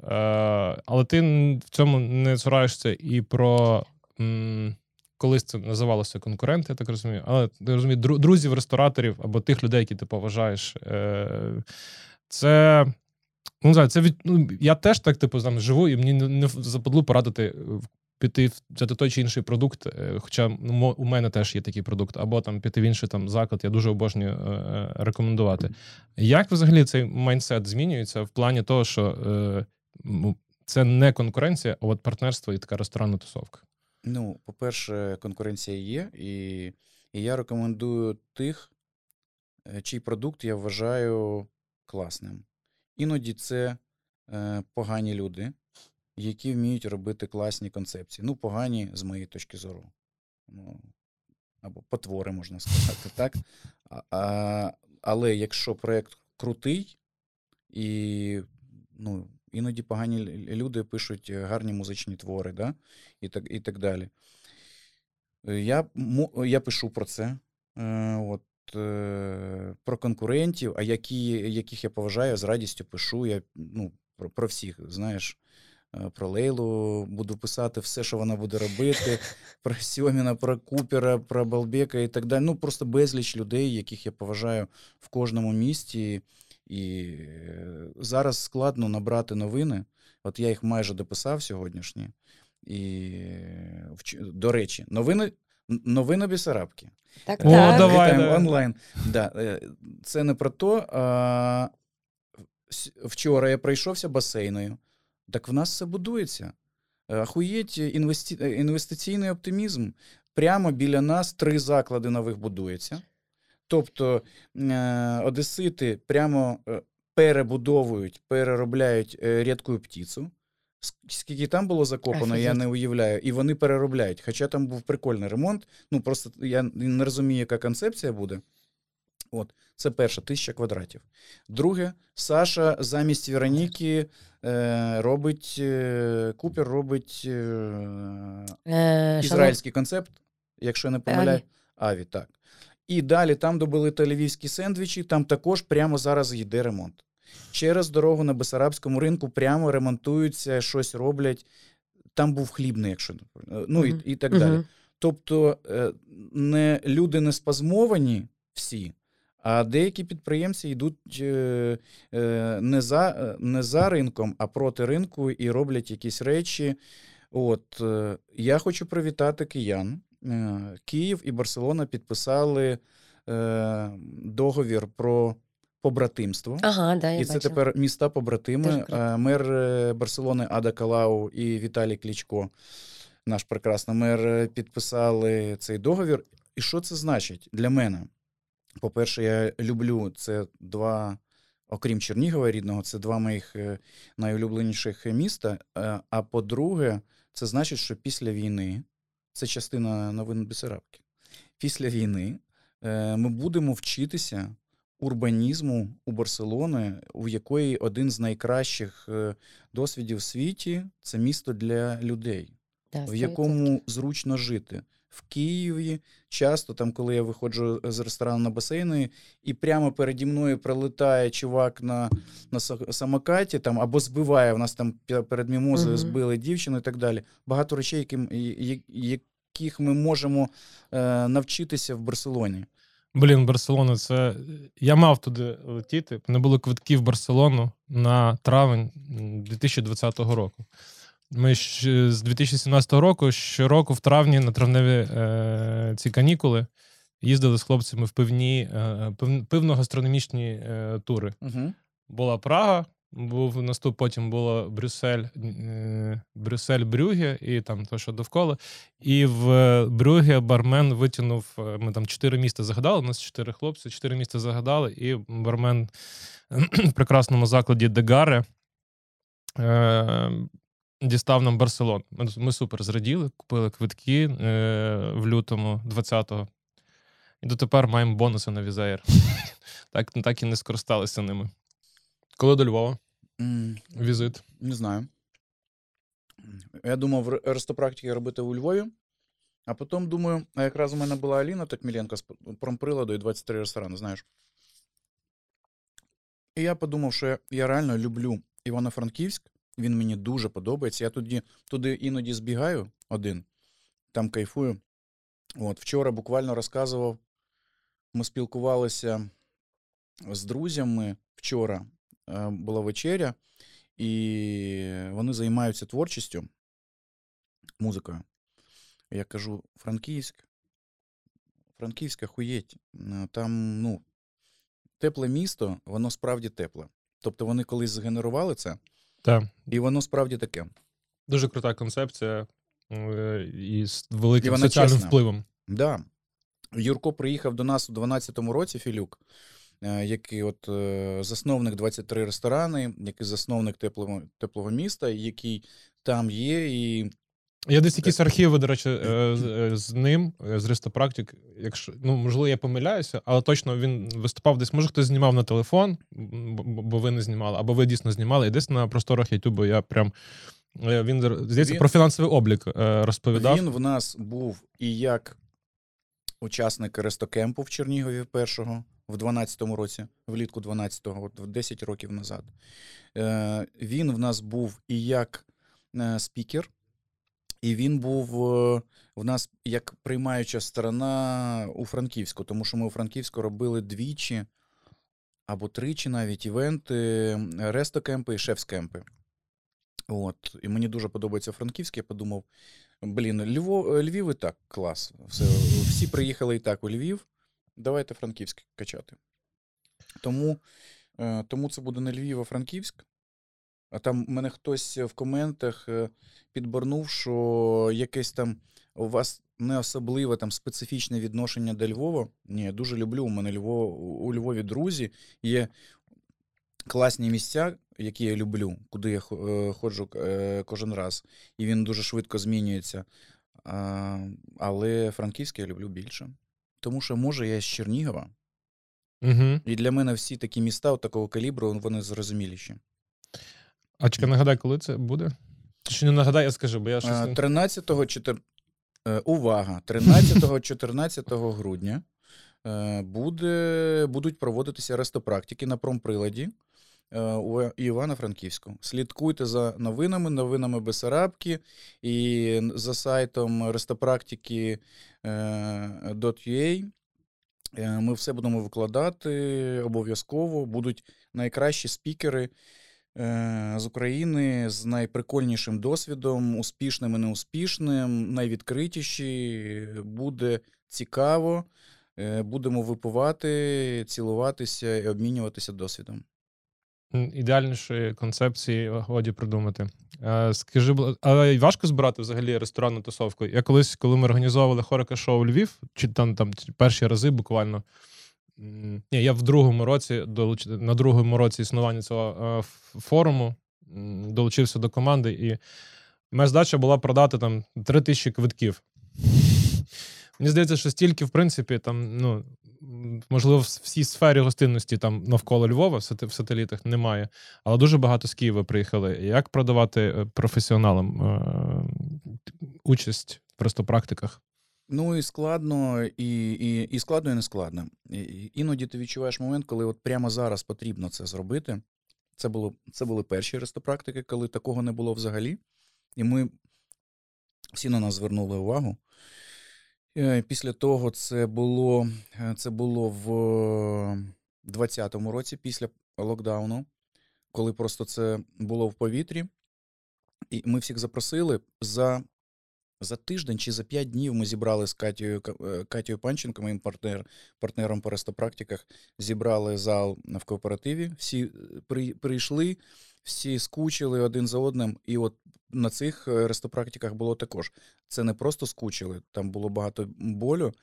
але ти в цьому не цураєшся і про. Колись це називалося конкуренти, я так розумію. Але ти розумію, друзів, рестораторів або тих людей, які ти поважаєш. Це. Ну, не знаю, це від, ну, я теж так, типу, там живу, і мені не, западло порадити піти взяти той чи інший продукт. е, Хоча у мене теж є такий продукт, або там піти в інший там заклад, я дуже обожнюю е, е, рекомендувати. Як взагалі цей майндсет змінюється в плані того, що це не конкуренція, а от партнерство і така ресторанна тусовка? Ну, по-перше, конкуренція є, і, і я рекомендую тих, чий продукт я вважаю класним. Іноді це е, погані люди, які вміють робити класні концепції. Ну, погані з моєї точки зору. Ну, або потвори, можна сказати, так? А, але якщо проєкт крутий, і ну, іноді погані люди пишуть гарні музичні твори, да? і, так, і так далі. Е, Я, я пишу про це. Е, От, е, про конкурентів, а які, яких я поважаю, з радістю пишу. Я ну, про, про всіх, знаєш. Е, Про Лейлу буду писати все, що вона буде робити, про Сьоміна, про Купера, про Балбека і так далі. Ну, просто безліч людей, яких я поважаю в кожному місті. І е, зараз складно набрати новини. От я їх майже дописав сьогоднішні. І, е, до речі, новини, новини Бісарабки. Так, О, так. давай. Давай. онлайн. Да, це не про то. А, вчора я пройшовся басейною. Так в нас все будується. Ахуєть інвесті... е, інвестиційний оптимізм. Прямо біля нас три заклади нових будується. Тобто е, одесити прямо е, перебудовують, переробляють е, рідку птицю. Скільки там було закопано, я не уявляю. І вони переробляють. Хоча там був прикольний ремонт. Ну просто я не розумію, яка концепція буде. От, це перше, тисяча квадратів. Друге, Саша замість Вероніки е, робить е, Купер робить е, Е, ізраїльський концепт, якщо я не помиляю. Аві, так. І далі там добили тель сендвічі, там також прямо зараз йде ремонт. Через дорогу на Бесарабському ринку прямо ремонтуються, щось роблять. Там був хлібний, якщо помиляю. ну Мгм. і, і так Мгм. далі. Тобто е, не, люди не спазмовані всі, а деякі підприємці йдуть е, е, не, за, е, не за ринком, а проти ринку і роблять якісь речі. От, я хочу привітати киян. Київ і Барселона підписали договір про побратимство. Ага, да, я І це бачила. тепер міста побратими. Мер Барселони Ада Калау і Віталій Клічко, наш прекрасний мер, підписали цей договір. І що це значить для мене? По-перше, я люблю це два, окрім Чернігова рідного, це два моїх е, найулюбленіших міста. Е, А по-друге, це значить, що після війни це частина новин Бесарабки. Після війни е, ми будемо вчитися урбанізму у Барселони, у якої один з найкращих досвідів в світі це місто для людей, Да, в якому зручно жити. В Києві часто, там, коли я виходжу з ресторану на басейни, і прямо переді мною прилетає чувак на, на самокаті там, або збиває, в нас там пе- перед мімозою Мгм. збили дівчину і так далі. Багато речей, яким, яких ми можемо е, навчитися в Барселоні. Блін, Барселона, це. Я мав туди летіти. Не було квитків в Барселону на травень м, 2020 року. Ми щ- з 2017 року щороку в травні на травневі е, ці канікули їздили з хлопцями в пивні, е, пив, пивно-гастрономічні е, тури. Угу. Була Прага, був наступ, потім було Брюссель, е, Брюссель, Брюге і там то, що довкола. І в Брюге бармен витягнув. е, Ми там чотири міста загадали. У нас чотири хлопці, чотири міста загадали, і бармен в прекрасному закладі Дегаре е, дістав нам Барселон. Ми, ми супер зраділи, купили квитки е, в лютому 20-го. І дотепер маємо бонуси на Візаєр. так, так і не скористалися ними. Коли до Львова? Візит. Не знаю. Я думав рестопрактики робити у Львові, а потім думаю, а якраз у мене була Аліна Токміленко з промприладу і 23 ресторани, знаєш. І я подумав, що я, я реально люблю Івано-Франківськ. Він мені дуже подобається. Я туди, туди іноді збігаю один, там кайфую. От, вчора буквально розказував, ми спілкувалися з друзями вчора. е, Була вечеря, і вони займаються творчістю, музикою. Я кажу: Франківськ, Франківська хуєть. Е, Там, ну, тепле місто, воно справді тепле. Тобто вони колись згенерували це, Так. і воно справді таке. Дуже крута концепція із і з великим І соціальним чесна. впливом. Да. Юрко приїхав до нас у 12-му році, Філюк, е, який от е, засновник 23 ресторани, який засновник теплого, теплого міста, який там є. І Є десь якісь архіви, до речі, е, з, е, ним, е, з Ристопрактик. Якщо ну можливо, я помиляюся, але точно він виступав десь. Може, хтось знімав на телефон, бо, ви не знімали, або ви дійсно знімали. І десь на просторах Ютубу я прям він здається Він- про фінансовий облік розповідав. Він в нас був і як учасник Рестокемпу в Чернігові першого в 12-му році, влітку 12-го, от 10 років назад. Він в нас був і як спікер, і він був е, в нас як приймаюча сторона у Франківську, тому що ми у Франківську робили двічі або тричі навіть івенти, рестокемпи і шефскемпи. От, і мені дуже подобається франківське. Я подумав, блін, Львов, Львів і так клас. Все, всі приїхали і так у Львів. Давайте Франківськ качати. Тому, е, тому це буде не Львів, а Франківськ. А там мене хтось в коментах е, підборнув, що якесь там у вас не особливе там специфічне відношення до Львова. Ні, я дуже люблю. У мене Львов, у Львові друзі. Є класні місця, які я люблю, куди я е, ходжу е, кожен раз. І він дуже швидко змінюється. Але Франківське я люблю більше. Тому що, може, я з Чернігова. Угу. І для мене всі такі міста такого калібру, вони зрозуміліші. А чекай, нагадай, коли це буде? Чи не нагадай, я скажу, бо я щось. Е, 13 чотир... е, увага, 13-14 грудня е, буде, будуть проводитися рестопрактики на промприладі е, у Івано-Франківську. Слідкуйте за новинами, новинами Бесарабки і за сайтом restopраktики.ua. Е, Ми все будемо викладати обов'язково. Будуть найкращі спікери е, з України з найприкольнішим досвідом, успішним і неуспішним, найвідкритіші. Буде цікаво. Е, Будемо випивати, цілуватися і обмінюватися досвідом. Ідеальнішої концепції годі придумати. Е, Скажи, а важко збирати взагалі ресторанну тусовку? Я колись, коли ми організовували хорика шоу Львів, чи там, там перші рази буквально. Ні, я в другому році долуч... на другому році існування цього е, форуму долучився до команди, і моя задача була продати там три тисячі квитків. Мені здається, що стільки, в принципі, там, ну, можливо, в всій сфері гостинності там навколо Львова в сателітах немає. Але дуже багато з Києва приїхали. Як продавати е, професіоналам е, участь в практиках? Ну і складно, і, і, і складно, і не складно. І- Іноді ти відчуваєш момент, коли от прямо зараз потрібно це зробити. Це, було, це були перші рестопрактики, коли такого не було взагалі. І ми всі на нас звернули увагу. Е, Після того це було, е, це було в 2020 році, після локдауну, коли просто це було в повітрі. І ми всіх запросили за за тиждень чи за п'ять днів ми зібрали з Катією, Ка- е, Катією Панченко, моїм партнер, партнером по рестопрактиках, зібрали зал в кооперативі. Всі е, при, прийшли, всі скучили один за одним. І от на цих е, рестопрактиках було також. Це не просто скучили, там було багато болю,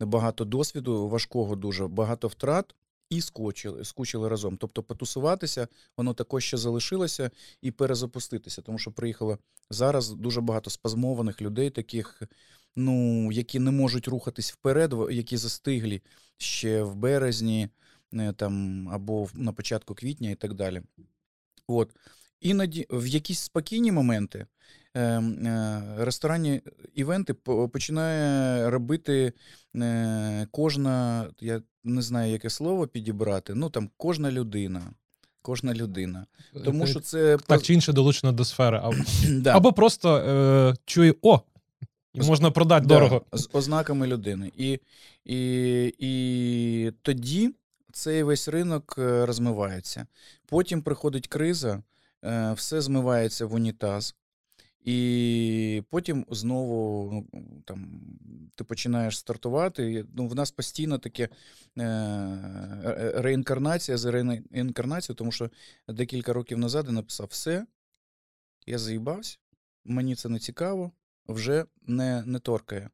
багато досвіду, важкого дуже, багато втрат. І скочили, скучили разом. Тобто потусуватися, воно також ще залишилося і перезапуститися, тому що приїхало зараз дуже багато спазмованих людей, таких, ну, які не можуть рухатись вперед, які застиглі ще в березні е, там, або на початку квітня і так далі. От. Іноді в якісь спокійні моменти е, е, ресторанні івенти починає робити е, кожна, я не знаю, яке слово підібрати, ну там кожна людина. Кожна людина. Тому що це Е, так чи інше долучено до сфери. А- да. Або просто е, чує: о, і можна продати Да, дорого. з ознаками людини. І, і, і тоді цей весь ринок е, розмивається. Потім приходить криза, е, все змивається в унітаз. І потім знову ну, там, ти починаєш стартувати. Ну, в нас постійно таке е, е, реінкарнація за реінкарнацією, тому що декілька років назад я написав: все, я заїбався, мені це не цікаво, вже не, не торкає.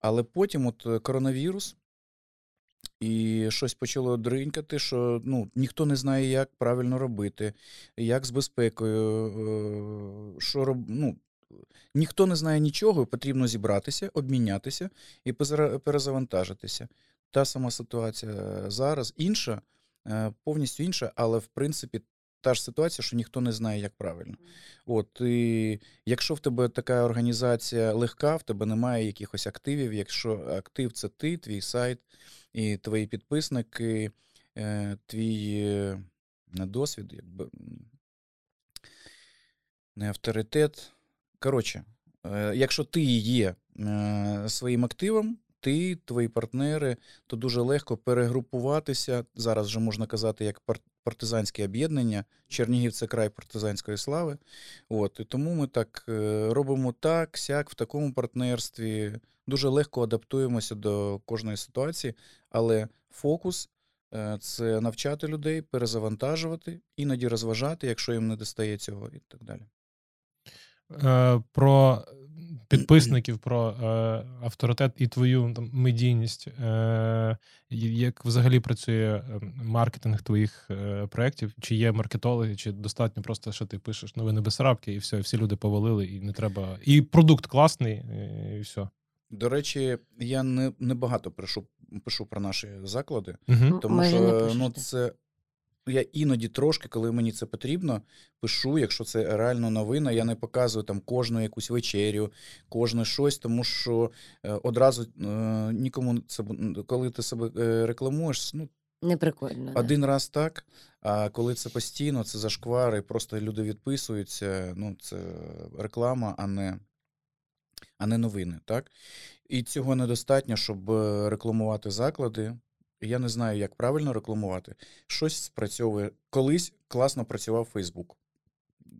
Але потім, от коронавірус, і щось почало дринькати, що ну, ніхто не знає, як правильно робити, як з безпекою, е, що роб... ну, ніхто не знає нічого, потрібно зібратися, обмінятися і перезавантажитися. Та сама ситуація зараз інша, е, повністю інша, але в принципі та ж ситуація, що ніхто не знає, як правильно. От і якщо в тебе така організація легка, в тебе немає якихось активів. Якщо актив це ти, твій сайт і твої підписники, е, твій досвід, якби не авторитет. Коротше, е, якщо ти є е, своїм активом, ти, твої партнери, то дуже легко перегрупуватися. Зараз вже можна казати, як партизанське об'єднання. Чернігів це край партизанської слави. От, і тому ми так е, робимо так, сяк, в такому партнерстві. Дуже легко адаптуємося до кожної ситуації, але фокус е, це навчати людей, перезавантажувати, іноді розважати, якщо їм не достає цього, і так далі. Е, про підписників, про е, авторитет і твою там, медійність. Як взагалі працює е, маркетинг твоїх проєктів? Чи є маркетологи, чи достатньо просто, що ти пишеш новини Бесарабки, і все, і всі люди повалили, і не треба. І продукт класний, і все. До речі, я не, не багато пишу, пишу про наші заклади, Угу. тому не що ну, це. Я іноді трошки, коли мені це потрібно, пишу, якщо це реально новина, я не показую там кожну якусь вечерю, кожне щось, тому що е, одразу е, нікому це бу- коли ти себе е, рекламуєш, ну Не прикольно. да. один раз так. А коли це постійно, це зашквари, просто люди відписуються. Ну, це реклама, а не, а не новини. Так? І цього недостатньо, щоб е, рекламувати заклади. Я не знаю, як правильно рекламувати. Щось спрацьовує. Колись класно працював Фейсбук.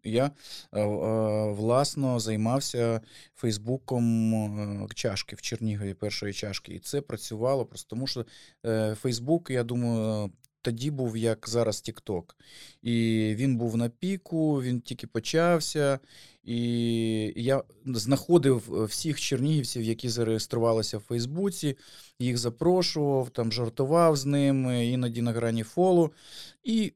Я е, е, власно займався Фейсбуком чашки в Чернігові першої чашки. І це працювало просто тому, що Фейсбук, я думаю, тоді був як зараз TikTok. І він був на піку, він тільки почався. І я знаходив е, всіх чернігівців, які зареєструвалися в Фейсбуці, їх запрошував, там жартував з ними, іноді на грані фолу. І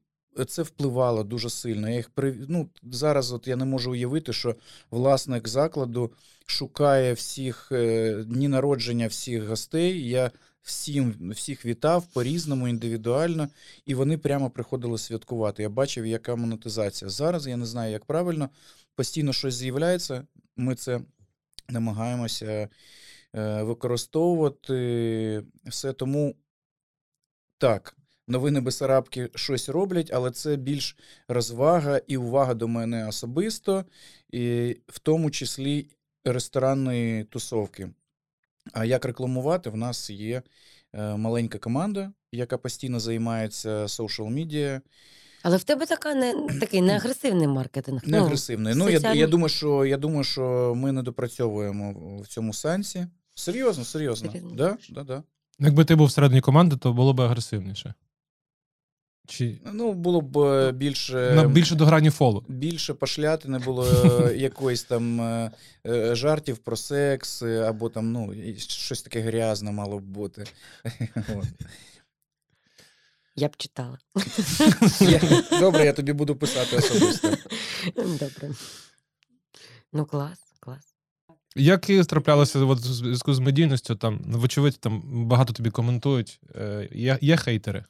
це впливало дуже сильно. Я їх ну, зараз от я не можу уявити, що власник закладу шукає всіх е, дні народження всіх гостей. Я всім всіх вітав по-різному, індивідуально, і вони прямо приходили святкувати. Я бачив, яка монетизація. Зараз я не знаю, як правильно. Постійно щось з'являється. Ми це намагаємося е, використовувати. Все тому так. Новини Бесарабки щось роблять, але це більш розвага і увага до мене особисто, і в тому числі ресторанної тусовки. А як рекламувати? В нас є е, маленька команда, яка постійно займається social медіа. Але в тебе така не такий не агресивний маркетинг. не Ну, агресивний. Ну, я, я, думаю, що, я думаю, що ми не допрацьовуємо в цьому сенсі. Серйозно, серйозно. Серйозно Да, да, да. Якби ти був всередині команди, то було б агресивніше. Чи Ну, було б е, більше. на більше до грані фолу. Більше пошляти не було е, якоїсь там е, жартів про секс, або там, ну, щось таке грязне мало б бути. Я б читала. Я- Добре, я тобі буду писати особисто. Добре. Ну, клас, клас. Як і траплялося от, в зв'язку з медійністю, там, вочевидь, там багато тобі коментують. Е, є, є хейтери.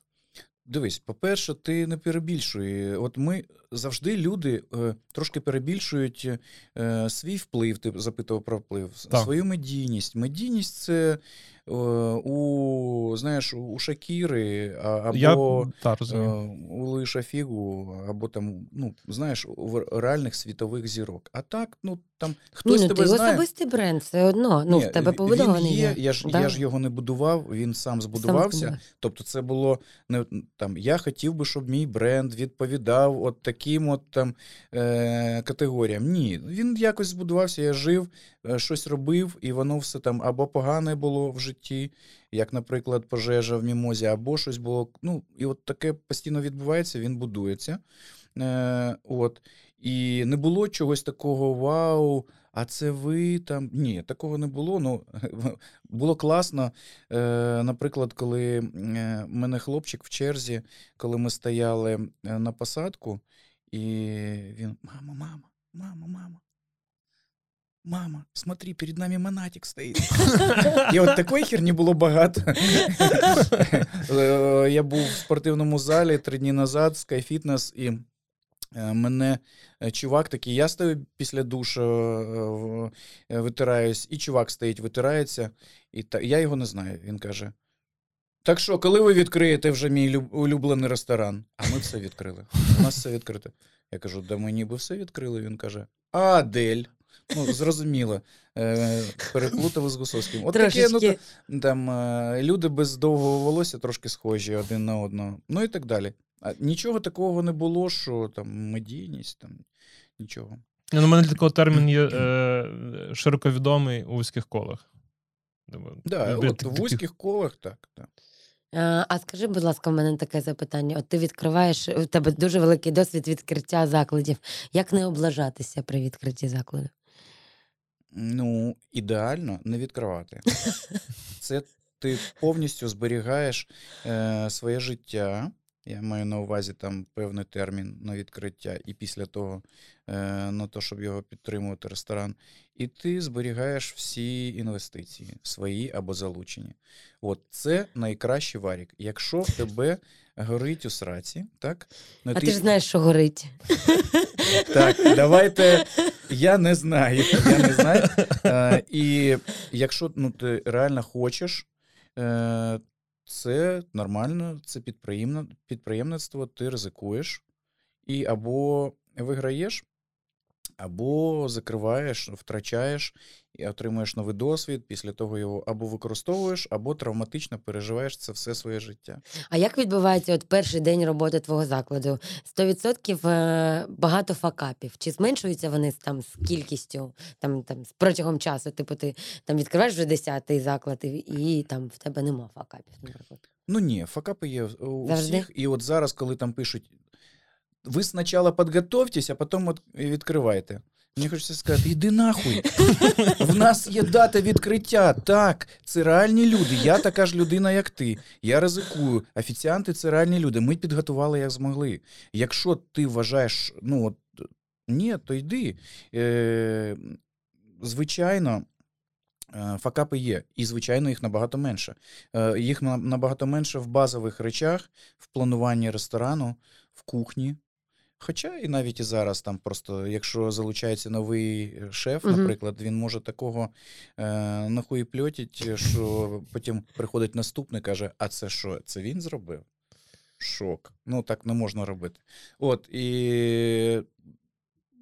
Дивись, по-перше, ти не перебільшує. От ми завжди люди е, трошки перебільшують е, свій вплив. Ти запитував про вплив, Так. свою медійність. Медійність це у знаєш, у Шакіри або Я та, е, у Лиша Фігу, або там, ну знаєш, у реальних світових зірок. А так, ну там хтось Ні, ну, тебе ти знає. особистий бренд, все одно. Ну, Ні, в тебе він побудований. є. Я ж, Да. я ж його не будував, він сам збудувався. Тобто, це було не там. Я хотів би, щоб мій бренд відповідав от таким от там е, категоріям. Ні, він якось збудувався, я жив, е, щось робив, і воно все там або погане було в житті, як, наприклад, пожежа в мімозі, або щось було. Ну, і от таке постійно відбувається, він будується. Е, от. І не було чогось такого вау. А це ви там. Ні, такого не було. Ну, було класно. Е, наприклад, коли е, мене хлопчик в черзі, коли ми стояли е, на посадку, і він: Мама, мама, мама, мама. Мама, смотри, перед нами монатик стоїть. І от такої херні було багато. Я був в спортивному залі три дні назад, Skyfitness, і е, мене е, чувак такий, я стою після душу, е, витираюсь, і чувак стоїть, витирається, і та, я його не знаю. Він каже: Так що, коли ви відкриєте вже мій улюблений ресторан? А ми все відкрили. У нас все відкрите. Я кажу, да ми ніби все відкрили. Він каже: А Адель. Ну, зрозуміло. Е, переплутав з Гусовським. От таке, ну, там е, люди без довгого волосся трошки схожі один на одного. Ну і так далі. А нічого такого не було, що там медійність, там нічого. Ну, у мене такого термін є е, широко відомий у вузьких колах. Да, любитель от в вузьких колах так. так. А, а скажи, будь ласка, в мене таке запитання. От ти відкриваєш, у тебе дуже великий досвід відкриття закладів. Як не облажатися при відкритті закладу? Ну, ідеально не відкривати. Це ти повністю зберігаєш е, своє життя. Я маю на увазі там певний термін на відкриття, і після того е, на те, щоб його підтримувати ресторан. І ти зберігаєш всі інвестиції, свої або залучені. От це найкращий варік. Якщо в тебе горить у сраці, так? ну, А ти ж знаєш, що горить. так, давайте. Я не знаю. Я не знаю. А, і якщо ну, ти реально хочеш, е, це нормально, це підприємництво, ти ризикуєш і або виграєш, або закриваєш, втрачаєш і отримуєш новий досвід. Після того його або використовуєш, або травматично переживаєш це все своє життя. А як відбувається от перший день роботи твого закладу? 100% е, багато факапів. Чи зменшуються вони там з кількістю, там, там з протягом часу? Типу, ти там відкриваєш вже 10-й заклад, і, і там в тебе нема факапів, наприклад. Ну ні, факапи є у Завжди? всіх. І от зараз, коли там пишуть, ви спочатку підготовтесь, а потім от відкривайте. Мені хочеться сказати, іди нахуй. В нас є дата відкриття. Так, це реальні люди. Я така ж людина, як ти. Я ризикую. Офіціанти це реальні люди. Ми підготували як змогли. Якщо ти вважаєш, ну от ні, то йди. Е, звичайно. е, Факапи є, і звичайно, їх набагато менше. Е, Їх набагато менше в базових речах, в плануванні ресторану, в кухні. Хоча і навіть і зараз там просто, якщо залучається новий е, шеф, Мгм. наприклад, він може такого е, нахуєпльотить, що потім приходить наступний, каже: А це що? Це він зробив? Шок. Ну так не можна робити. От і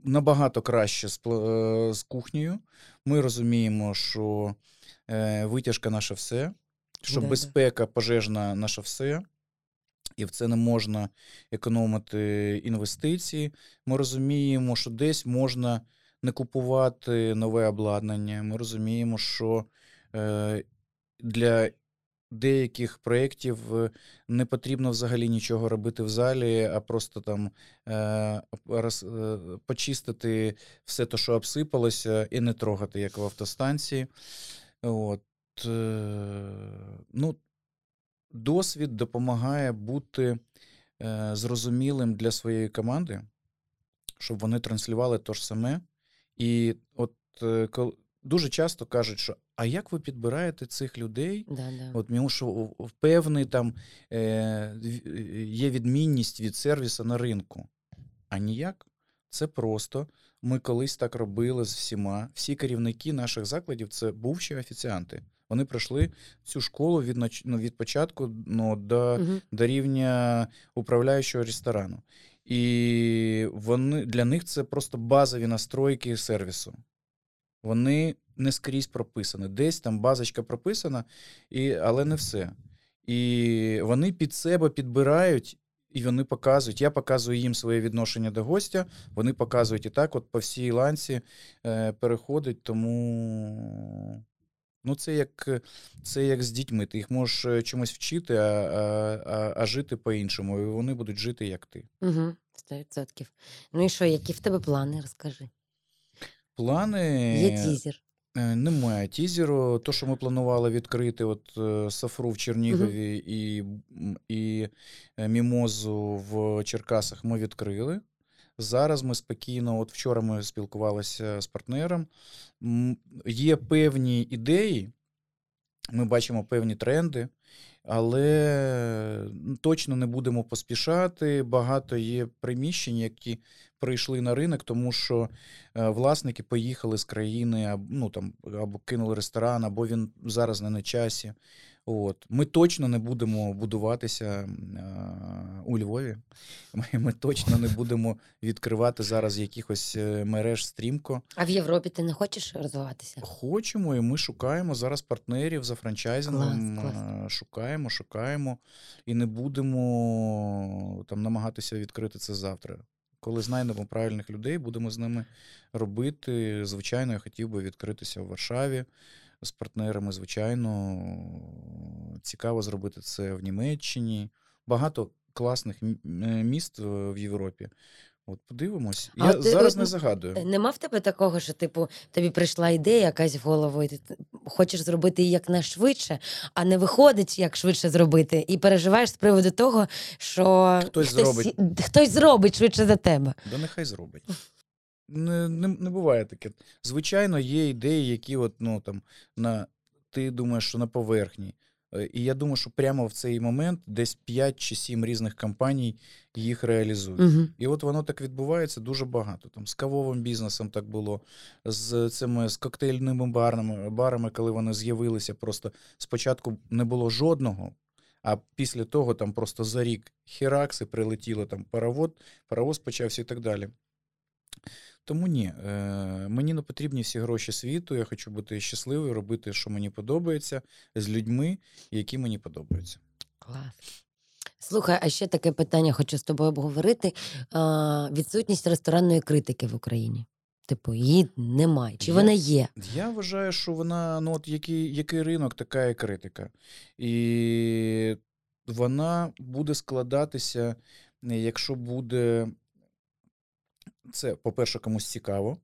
набагато краще з, е, з кухнею. Ми розуміємо, що е, витяжка наше все, що Да-да. безпека пожежна наше все. І в це не можна економити інвестиції. Ми розуміємо, що десь можна не купувати нове обладнання. Ми розуміємо, що е, для деяких проєктів е, не потрібно взагалі нічого робити в залі, а просто там е, роз, е, почистити все те, що обсипалося, і не трогати, як в автостанції. От, е, ну, досвід допомагає бути е, зрозумілим для своєї команди, щоб вони транслювали те ж саме. І от е, дуже часто кажуть, що а як ви підбираєте цих людей? Да, да. От тому що певний там е, є відмінність від сервісу на ринку. А ніяк. Це просто. Ми колись так робили з всіма. Всі керівники наших закладів це бувші офіціанти. Вони пройшли цю школу від, ну, від початку ну, до, Мгм. до рівня управляючого ресторану. І вони, для них це просто базові настройки сервісу. Вони не скрізь прописані. Десь там базочка прописана, і, але не все. І вони під себе підбирають, і вони показують. Я показую їм своє відношення до гостя, вони показують і так, от по всій ланці е, переходить. Тому ну, це як, це як з дітьми. Ти їх можеш е, чомусь вчити, а, а, а, а жити по-іншому. І вони будуть жити як ти. Угу. 100%. Ну і що, які в тебе плани? Розкажи. Плани Є тізер. Е, Немає тізеру. То, що ми планували відкрити, от е, Сафру в Чернігові і, і е, Мімозу в Черкасах, ми відкрили. Зараз ми спокійно, от вчора ми спілкувалися з партнером. Є певні ідеї, ми бачимо певні тренди, але точно не будемо поспішати. Багато є приміщень, які прийшли на ринок, тому що е, власники поїхали з країни, ну, там, або кинули ресторан, або він зараз не на часі. От. Ми точно не будемо будуватися е, у Львові. Ми, ми точно не будемо відкривати зараз якихось е, мереж стрімко. А в Європі ти не хочеш розвиватися? Хочемо, і ми шукаємо зараз партнерів за франчайзингом. Клас, клас. е, Шукаємо, шукаємо і не будемо там намагатися відкрити це завтра. Коли знайдемо правильних людей, будемо з ними робити. Звичайно, я хотів би відкритися в Варшаві з партнерами. Звичайно, цікаво зробити це в Німеччині. Багато класних е, міст е, в Європі. От подивимось. А Я ти, зараз е, не загадую. Нема в тебе такого, що типу тобі прийшла ідея якась в голову, і ти хочеш зробити її якнайшвидше, а не виходить, як швидше зробити, і переживаєш з приводу того, що Хтось зробить. хтось зробить швидше за тебе. Да нехай зробить. Не, не, не буває таке. Звичайно, є ідеї, які от, ну, там, на, ти думаєш, що на поверхні. Е, І я думаю, що прямо в цей момент десь 5 чи 7 різних компаній їх реалізують. Угу. І от воно так відбувається дуже багато. Там з кавовим бізнесом так було, з цими з коктейльними барами, барами, коли вони з'явилися, просто спочатку не було жодного. А після того там просто за рік хіракси прилетіло там паровоз, паровоз почався і так далі. Тому ні, е, мені не потрібні всі гроші світу. Я хочу бути щасливий, робити, що мені подобається, з людьми, які мені подобаються. Клас. Слухай, а ще таке питання хочу з тобою обговорити. А, відсутність ресторанної критики в Україні. Типу, її немає. Чи Є. вона є? Я вважаю, що вона, ну от який, який ринок, така і критика. І вона буде складатися, е, якщо буде це, по-перше, комусь цікаво.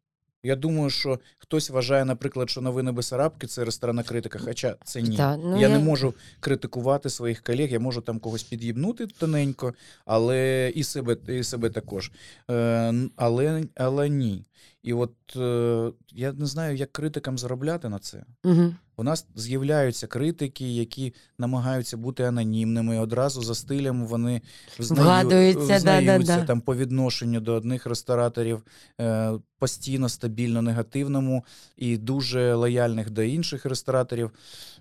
Я думаю, що хтось вважає, наприклад, що новини Бесарабки це ресторанна критика, хоча це ні. Та, ну, я, не можу критикувати своїх колег, я можу там когось під'їбнути тоненько, але і себе, і себе також. Е, але, але ні. І от е, я не знаю, як критикам заробляти на це. Угу. У нас з'являються критики, які намагаються бути анонімними. Одразу за стилем вони взнаю- взнаються да-да-да. там по відношенню до одних рестораторів е, постійно стабільно негативному і дуже лояльних до інших рестораторів.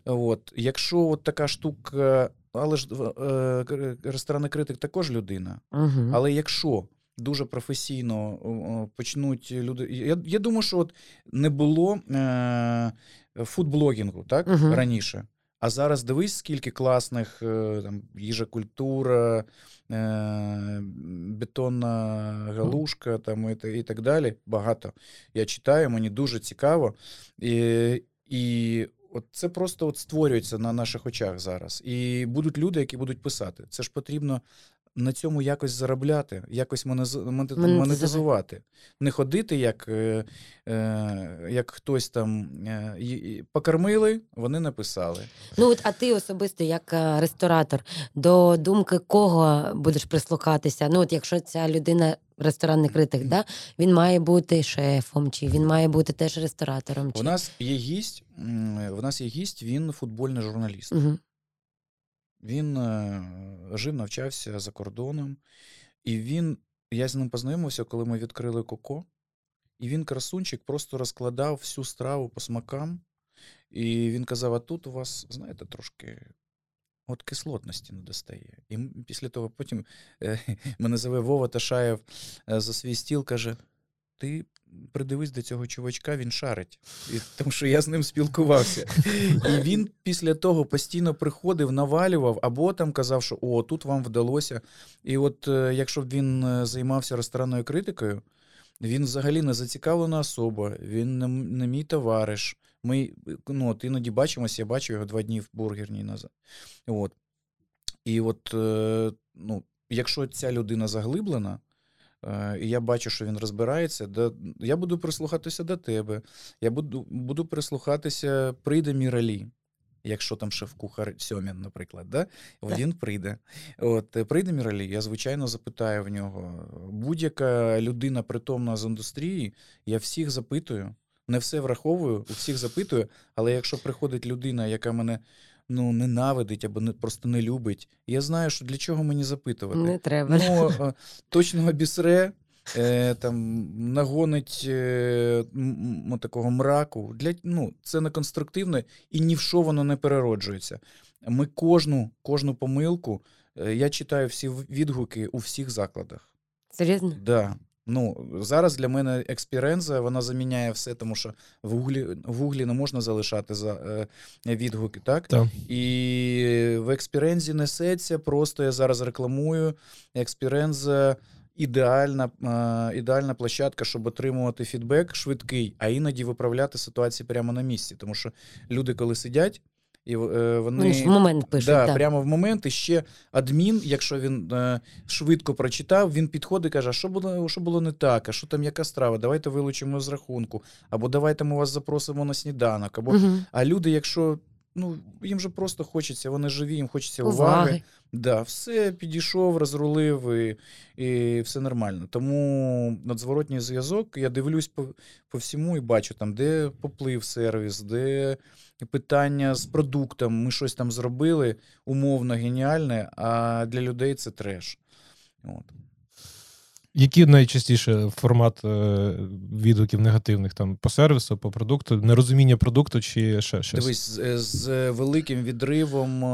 От якщо от така штука, але ж е, ресторанний критик також людина. Угу. Але якщо дуже професійно почнуть люди. Я, я думаю, що от не було е, фудблогінгу так, Мгм. раніше. А зараз дивись, скільки класних е, там, їжа культура, е, бетонна галушка там, і, і так далі. Багато. Я читаю, мені дуже цікаво. І, і от це просто от створюється на наших очах зараз. І будуть люди, які будуть писати. Це ж потрібно на цьому якось заробляти, якось Монетизувати. Не ходити, як, е, е, як хтось там е, покормили, вони написали. Ну, от, а ти особисто, як ресторатор, до думки кого будеш прислухатися? Ну, от якщо ця людина ресторанний критик, да? він має бути шефом, чи він має бути теж ресторатором. Чи... У нас є гість, в нас є гість, він футбольний журналіст. Угу. Він е, жив, навчався за кордоном, і він, я з ним познайомився, коли ми відкрили Коко, і він, красунчик, просто розкладав всю страву по смакам. І він казав: а тут у вас, знаєте, трошки от кислотності не достає. І після того потім е, мене зове Вова Ташаєв е, за свій стіл, каже: Ти придивись до цього чувачка, він шарить. І, тому що я з ним спілкувався. І він після того постійно приходив, навалював, або там казав, що о, тут вам вдалося. І от е, якщо б він е, займався ресторанною критикою, він взагалі не зацікавлена особа, він не, не мій товариш. Ми ну, от іноді бачимося, я бачу його два дні в бургерній назад. От. І от, е, ну, якщо ця людина заглиблена, е, і я бачу, що він розбирається, да, я буду прислухатися до тебе. Я буду, буду прислухатися, прийде Міралі. Якщо там шеф-кухар Сьомін, наприклад, да? Він прийде. От е, прийде Міралі, я звичайно запитаю в нього. Будь-яка людина притомна з індустрії, я всіх запитую, не все враховую, у всіх запитую, але якщо приходить людина, яка мене ну, ненавидить або не, просто не любить, я знаю, що для чого мені запитувати. Не треба. Ну, е, точно обісре, е, там, нагонить е, м- м- такого мраку. Для, ну, це не конструктивно і ні в що воно не перероджується. Ми кожну, кожну помилку, е, я читаю всі відгуки у всіх закладах. Серйозно? Да. Ну, зараз для мене експіренза, вона заміняє все, тому що в гуглі, в гуглі не можна залишати за, е, відгуки, так? Так. І в експірензі несеться, просто я зараз рекламую. Експіренза ідеальна, е, ідеальна площадка, щоб отримувати фідбек швидкий, а іноді виправляти ситуації прямо на місці. Тому що люди, коли сидять, і е, вони. В момент пишуть. Да, так. прямо в момент і ще адмін, якщо він е, швидко прочитав, він підходить і каже: а що було, що було не так, а що там яка страва? Давайте вилучимо з рахунку, або давайте ми вас запросимо на сніданок. Або Мгм. а люди, якщо ну їм же просто хочеться, вони живі, їм хочеться уваги. Уваги. Да, все підійшов, розрулив і, і все нормально. Тому надзворотній зв'язок, я дивлюсь по, по всьому і бачу, там, де поплив сервіс, де питання з продуктом. Ми щось там зробили, умовно геніальне, а для людей це треш. От. Який найчастіше формат е, відгуків негативних там по сервісу, по продукту, нерозуміння продукту чи ще щось? Дивись, з, з великим відривом,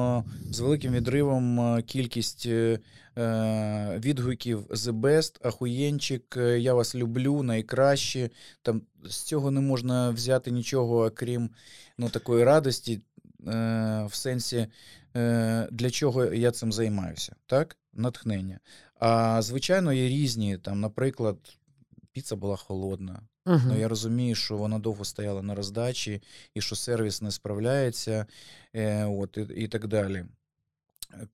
з великим відривом е, кількість е, е, відгуків The Best, Ахуєнчик, я вас люблю, найкраще. Там з цього не можна взяти нічого, окрім ну, такої радості, е, в сенсі, е, для чого я цим займаюся, так? Натхнення. А звичайно, є різні, там, наприклад, піца була холодна. Мгм. Ну, я розумію, що вона довго стояла на роздачі, і що сервіс не справляється, е, от, і, і так далі.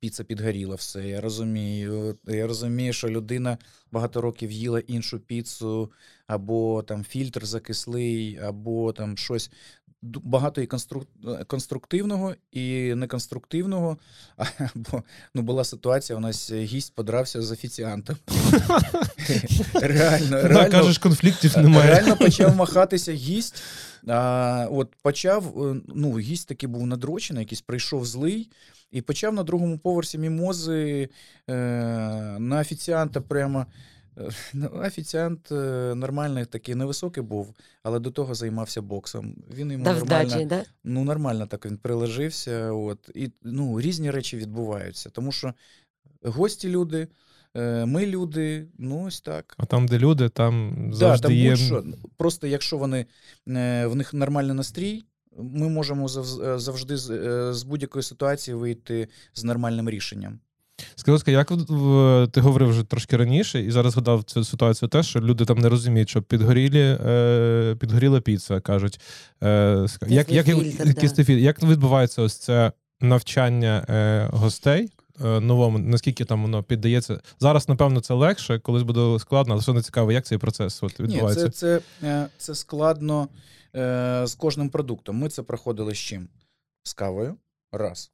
Піца підгоріла все. Я розумію. Я розумію, що людина багато років їла іншу піцу, або там фільтр закислий, або там щось. Багато і конструктивного, і неконструктивного. Або ну, була ситуація, у нас гість подрався з офіціантом. Реально, Да, реально. кажеш, конфліктів немає. Реально почав махатися гість. А, от почав, е, ну, гість таки був надрочений, якийсь прийшов злий, і почав на другому поверсі мімози е, на офіціанта прямо. ну, Офіціант е, нормальний, такий невисокий був, але до того займався боксом. Він йому Дав нормально, здачі, да? ну, нормально так він приложився. От, і ну, різні речі відбуваються. Тому що гості люди, е, ми люди, ну ось так. А там, де люди, там Да, там є. будь-що. Просто якщо вони е, в них нормальний настрій, ми можемо завжди з будь-якої ситуації вийти з нормальним рішенням. Скажи, ласка, як ти говорив вже трошки раніше, і зараз згадав цю ситуацію теж, що люди там не розуміють, що підгорілі, е, підгоріла піца, кажуть. Е, як, як, як, як відбувається ось це навчання е, гостей? е, Новому, наскільки там воно піддається. Зараз, напевно, це легше, колись буде складно, але все одно цікаво, як цей процес от, Ні, відбувається. це, це, е, це складно е, з кожним продуктом. Ми це проходили з чим? З кавою, раз.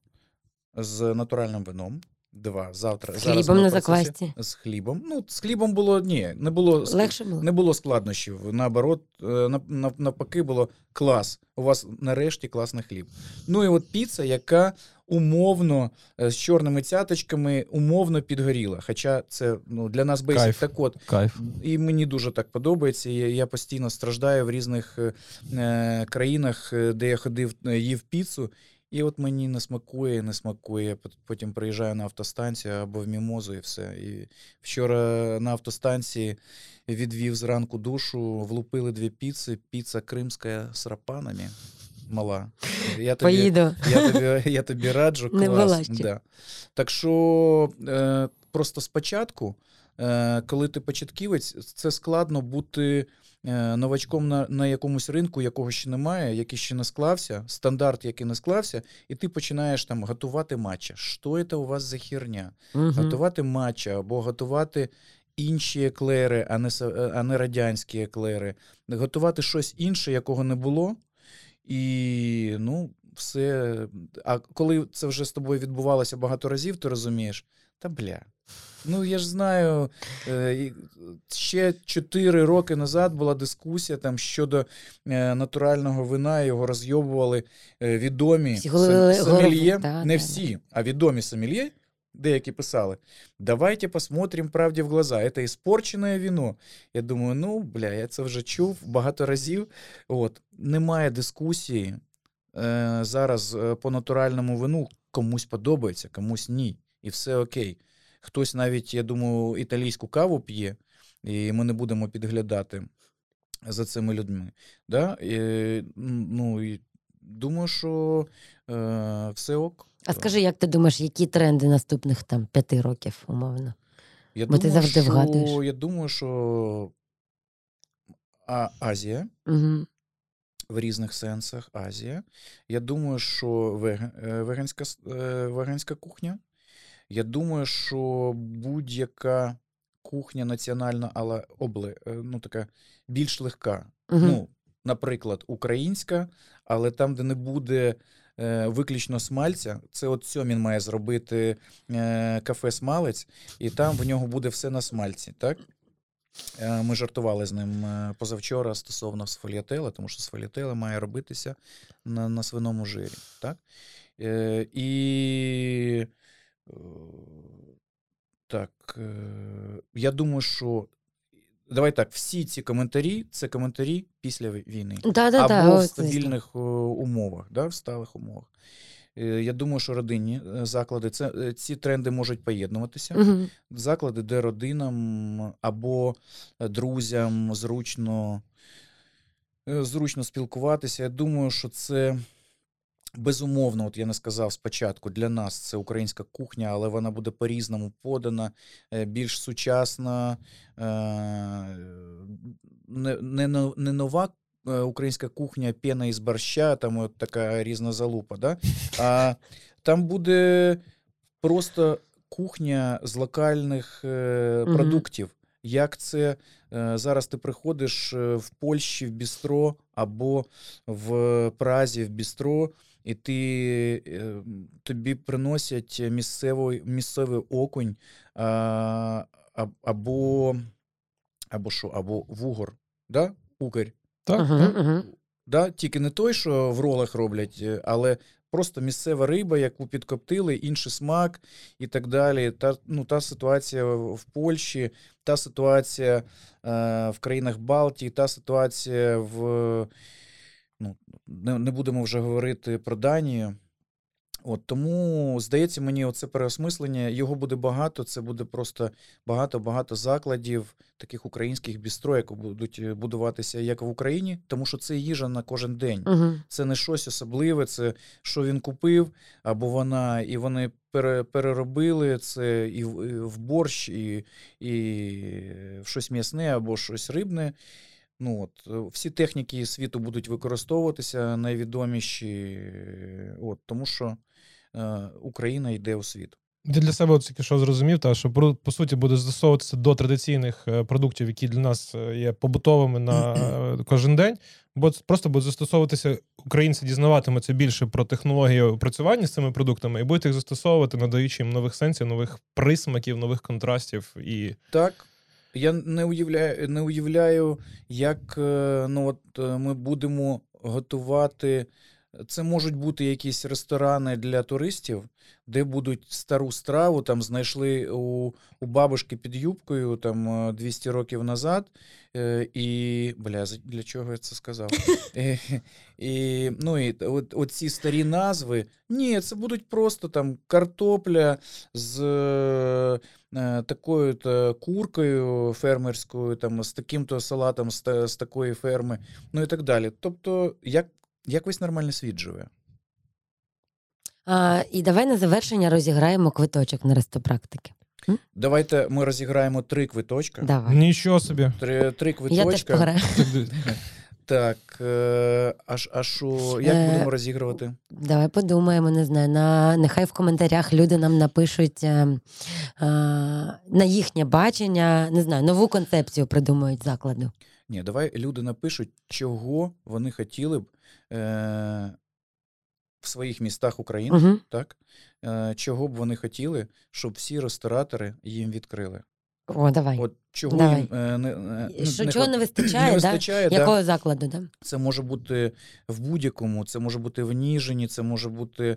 З натуральним вином. Два. Завтра. З зараз хлібом на в. З хлібом. Ну, з хлібом було ні, не було Легше було? Не було складнощів. Наоборот, е, нав- нав- навпаки, було клас. У вас нарешті класний хліб. Ну і от піца, яка умовно е, з чорними цяточками умовно підгоріла. Хоча це ну, для нас бейсик. Кайф. Так от, Кайф. і мені дуже так подобається. Я, я постійно страждаю в різних е, е, країнах, де я ходив, їв піцу. І от мені не смакує, не смакує. Потім приїжджаю на автостанцію або в мімозу, і все. І вчора на автостанції відвів зранку душу, влупили дві піци. Піца кримська з рапанами. Мала. Я тобі, Поїду. я тобі, я тобі раджу. Не клас. була ще. Да. Так що е, просто спочатку, е, коли ти початківець, це складно бути новачком на, на якомусь ринку, якого ще немає, який ще не склався, стандарт, який не склався, і ти починаєш там готувати матча. Що це у вас за херня? Мгм. Готувати матча або готувати. Інші еклери, а не, са- а не радянські еклери, готувати щось інше, якого не було. І ну, все. А коли це вже з тобою відбувалося багато разів, ти розумієш, та бля. Ну, я ж знаю, е, ще 4 роки назад була дискусія там щодо е, натурального вина, його розйобували е, відомі сомельє, не всі, а відомі сомельє, деякі писали, давайте посмотрим правді в глаза, це іспорчене вино. Я думаю, ну, бля, я це вже чув багато разів. От, немає дискусії е, зараз по натуральному вину, комусь подобається, комусь ні. І все окей. Хтось навіть, я думаю, італійську каву п'є, і ми не будемо підглядати за цими людьми. Да? І, ну, і думаю, що е, все ок. А скажи, як ти думаєш, які тренди наступних там п'яти років, умовно? Я бо ти думаю, завжди що, вгадуєш. Я думаю, що а, Азія Угу. в різних сенсах Азія. Я думаю, що е, веганська, е, веганська кухня. Я думаю, що будь-яка кухня національна, але обле, е, ну, така більш легка. Угу. Ну, наприклад, українська, але там, де не буде е, виключно смальця, це от Сьомін має зробити е, кафе смалець, і там в нього буде все на смальці, так? Е, Ми жартували з ним позавчора стосовно сфоліателя, тому що сфоліателе має робитися на, на свиному жирі. Так? Е, і так, е, я думаю, що давай так, всі ці коментарі це коментарі після війни. Да, да, да, або в стабільних е, умовах, да, в сталих умовах. Я думаю, що родинні заклади, це, ці тренди можуть поєднуватися Угу. заклади, де родинам або друзям зручно, е, зручно спілкуватися. Я думаю, що це безумовно, от я не сказав спочатку, для нас це українська кухня, але вона буде по-різному подана, е, більш сучасна, е, не, не, не нова. е, Українська кухня, пена із борща, там от така різна залупа, да? а там буде просто кухня з локальних продуктів. Як це зараз ти приходиш в Польщі в бістро або в Празі в бістро, і ти, тобі приносять місцевий, місцевий окунь а, а- або, або що, або вугор, да? Укрь. Так, Угу, так. угу. Да? Тільки не той, що в ролах роблять, е, але просто місцева риба, яку підкоптили, інший смак і так далі. Та, ну, та ситуація в в Польщі, та ситуація е, в країнах Балтії, та ситуація в. Не, не будемо вже говорити про Данію. От тому здається мені, оце переосмислення. Його буде багато. Це буде просто багато-багато закладів, таких українських бістро, які будуть е, будуватися як в Україні, тому що це їжа на кожен день. Угу. Це не щось особливе, це що він купив, або вона, і вони пере, переробили це і в, і в борщ, і, і в щось м'ясне, або щось рибне. Ну, от, е, всі техніки світу будуть використовуватися, найвідоміші, от, тому що е, Україна йде у світ. Я для себе от тільки що зрозумів, та, що по суті буде застосовуватися до традиційних е, продуктів, які для нас е, є побутовими на кожен день, бо просто будуть застосовуватися, українці дізнаватимуться більше про технології опрацювання з цими продуктами і будуть їх застосовувати, надаючи їм нових сенсів, нових присмаків, нових контрастів. І Так. Я не уявляю, не уявляю, як е, ну, от, е, ми будемо готувати. Це можуть бути якісь ресторани для туристів, де будуть стару страву, там знайшли у, у бабушки під юбкою там е, 200 років назад. е, І бля, для чого я це сказав? Е, І, ну, і от, от ці старі назви. Ні, це будуть просто там картопля з е, такою то куркою фермерською, там, з таким-то салатом з, з такої ферми, ну і так далі. Тобто, як, як весь нормальний світ живе? А, і давай на завершення розіграємо квиточок на рестопрактики. Давайте ми розіграємо три квиточка. Давай. нічого собі. Три, три Я теж квиточка. пограю. Так, е, а, а що, як Е, будемо розігрувати? Давай подумаємо, не знаю. На, нехай в коментарях люди нам напишуть е, е, на їхнє бачення, не знаю, нову концепцію придумають закладу. Ні, давай люди напишуть, чого вони хотіли б е, в своїх містах України, Угу. так? Е, Чого б вони хотіли, щоб всі ресторатори їм відкрили? О, давай. От чого Давай. їм е, не, не, Що, не чого не вистачає, не вистачає да? Якого закладу, да? Це може бути в будь-якому, це може бути в Ніжині, це може бути е,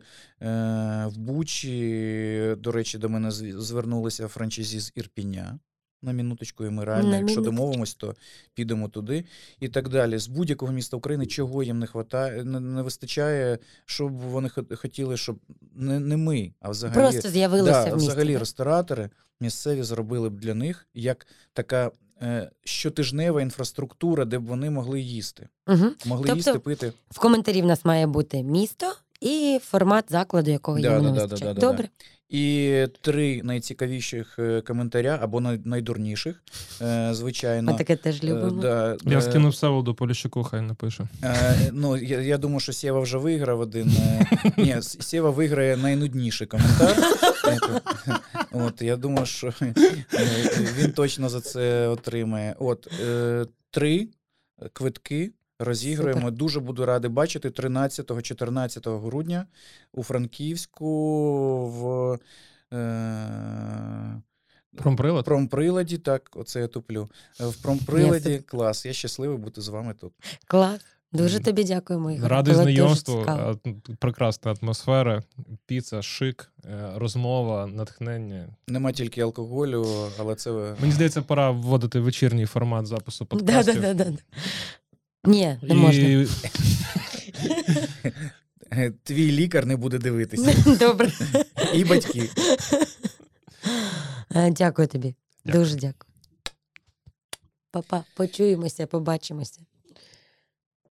в Бучі. До речі, до мене звернулися франчайзі з Ірпіня. На минуточку, і ми реально, На якщо домовимось, то підемо туди і так далі. З будь-якого міста України, чого їм не хватає, не, не вистачає, щоб вони хот- хотіли, щоб не, не ми, а взагалі, Просто з'явилося да, в місті. взагалі ресторатори місцеві зробили б для них як така е, щотижнева інфраструктура, де б вони могли їсти. Угу. Могли Тобто їсти, пити. В коментарі в нас має бути місто і формат закладу, якого Да, йому да, не да, вистачає. да, да, да. Добре. І три найцікавіших е, коментаря або найдурніших, е, звичайно. Ми таке теж Е, любимо. да, Я скинув Всеволоду Поліщуку, хай напише. Ну, я, я думаю, що Сєва вже виграв один. Ні, Сєва виграє найнудніший коментар. От, я думаю, що він точно за це отримає. От, три квитки розігруємо. Супер. Дуже буду радий бачити 13-14 грудня у Франківську в. Е, Промприлад? Промприладі, так, оце я туплю. Е, В промприладі Ясно. клас. Я щасливий бути з вами тут. Клас. Дуже тобі дякуємо, Ігор. Радий Було знайомству, прекрасна атмосфера, піца, шик, е, розмова, натхнення. Нема тільки алкоголю, але це Мені здається, пора вводити вечірній формат запису Да, подкастів. да, да, да. Ні, не можна. І твій лікар не буде дивитися. Добре. І батьки. Дякую тобі. Дякую. Дуже дякую. Па-па. Почуємося, побачимося.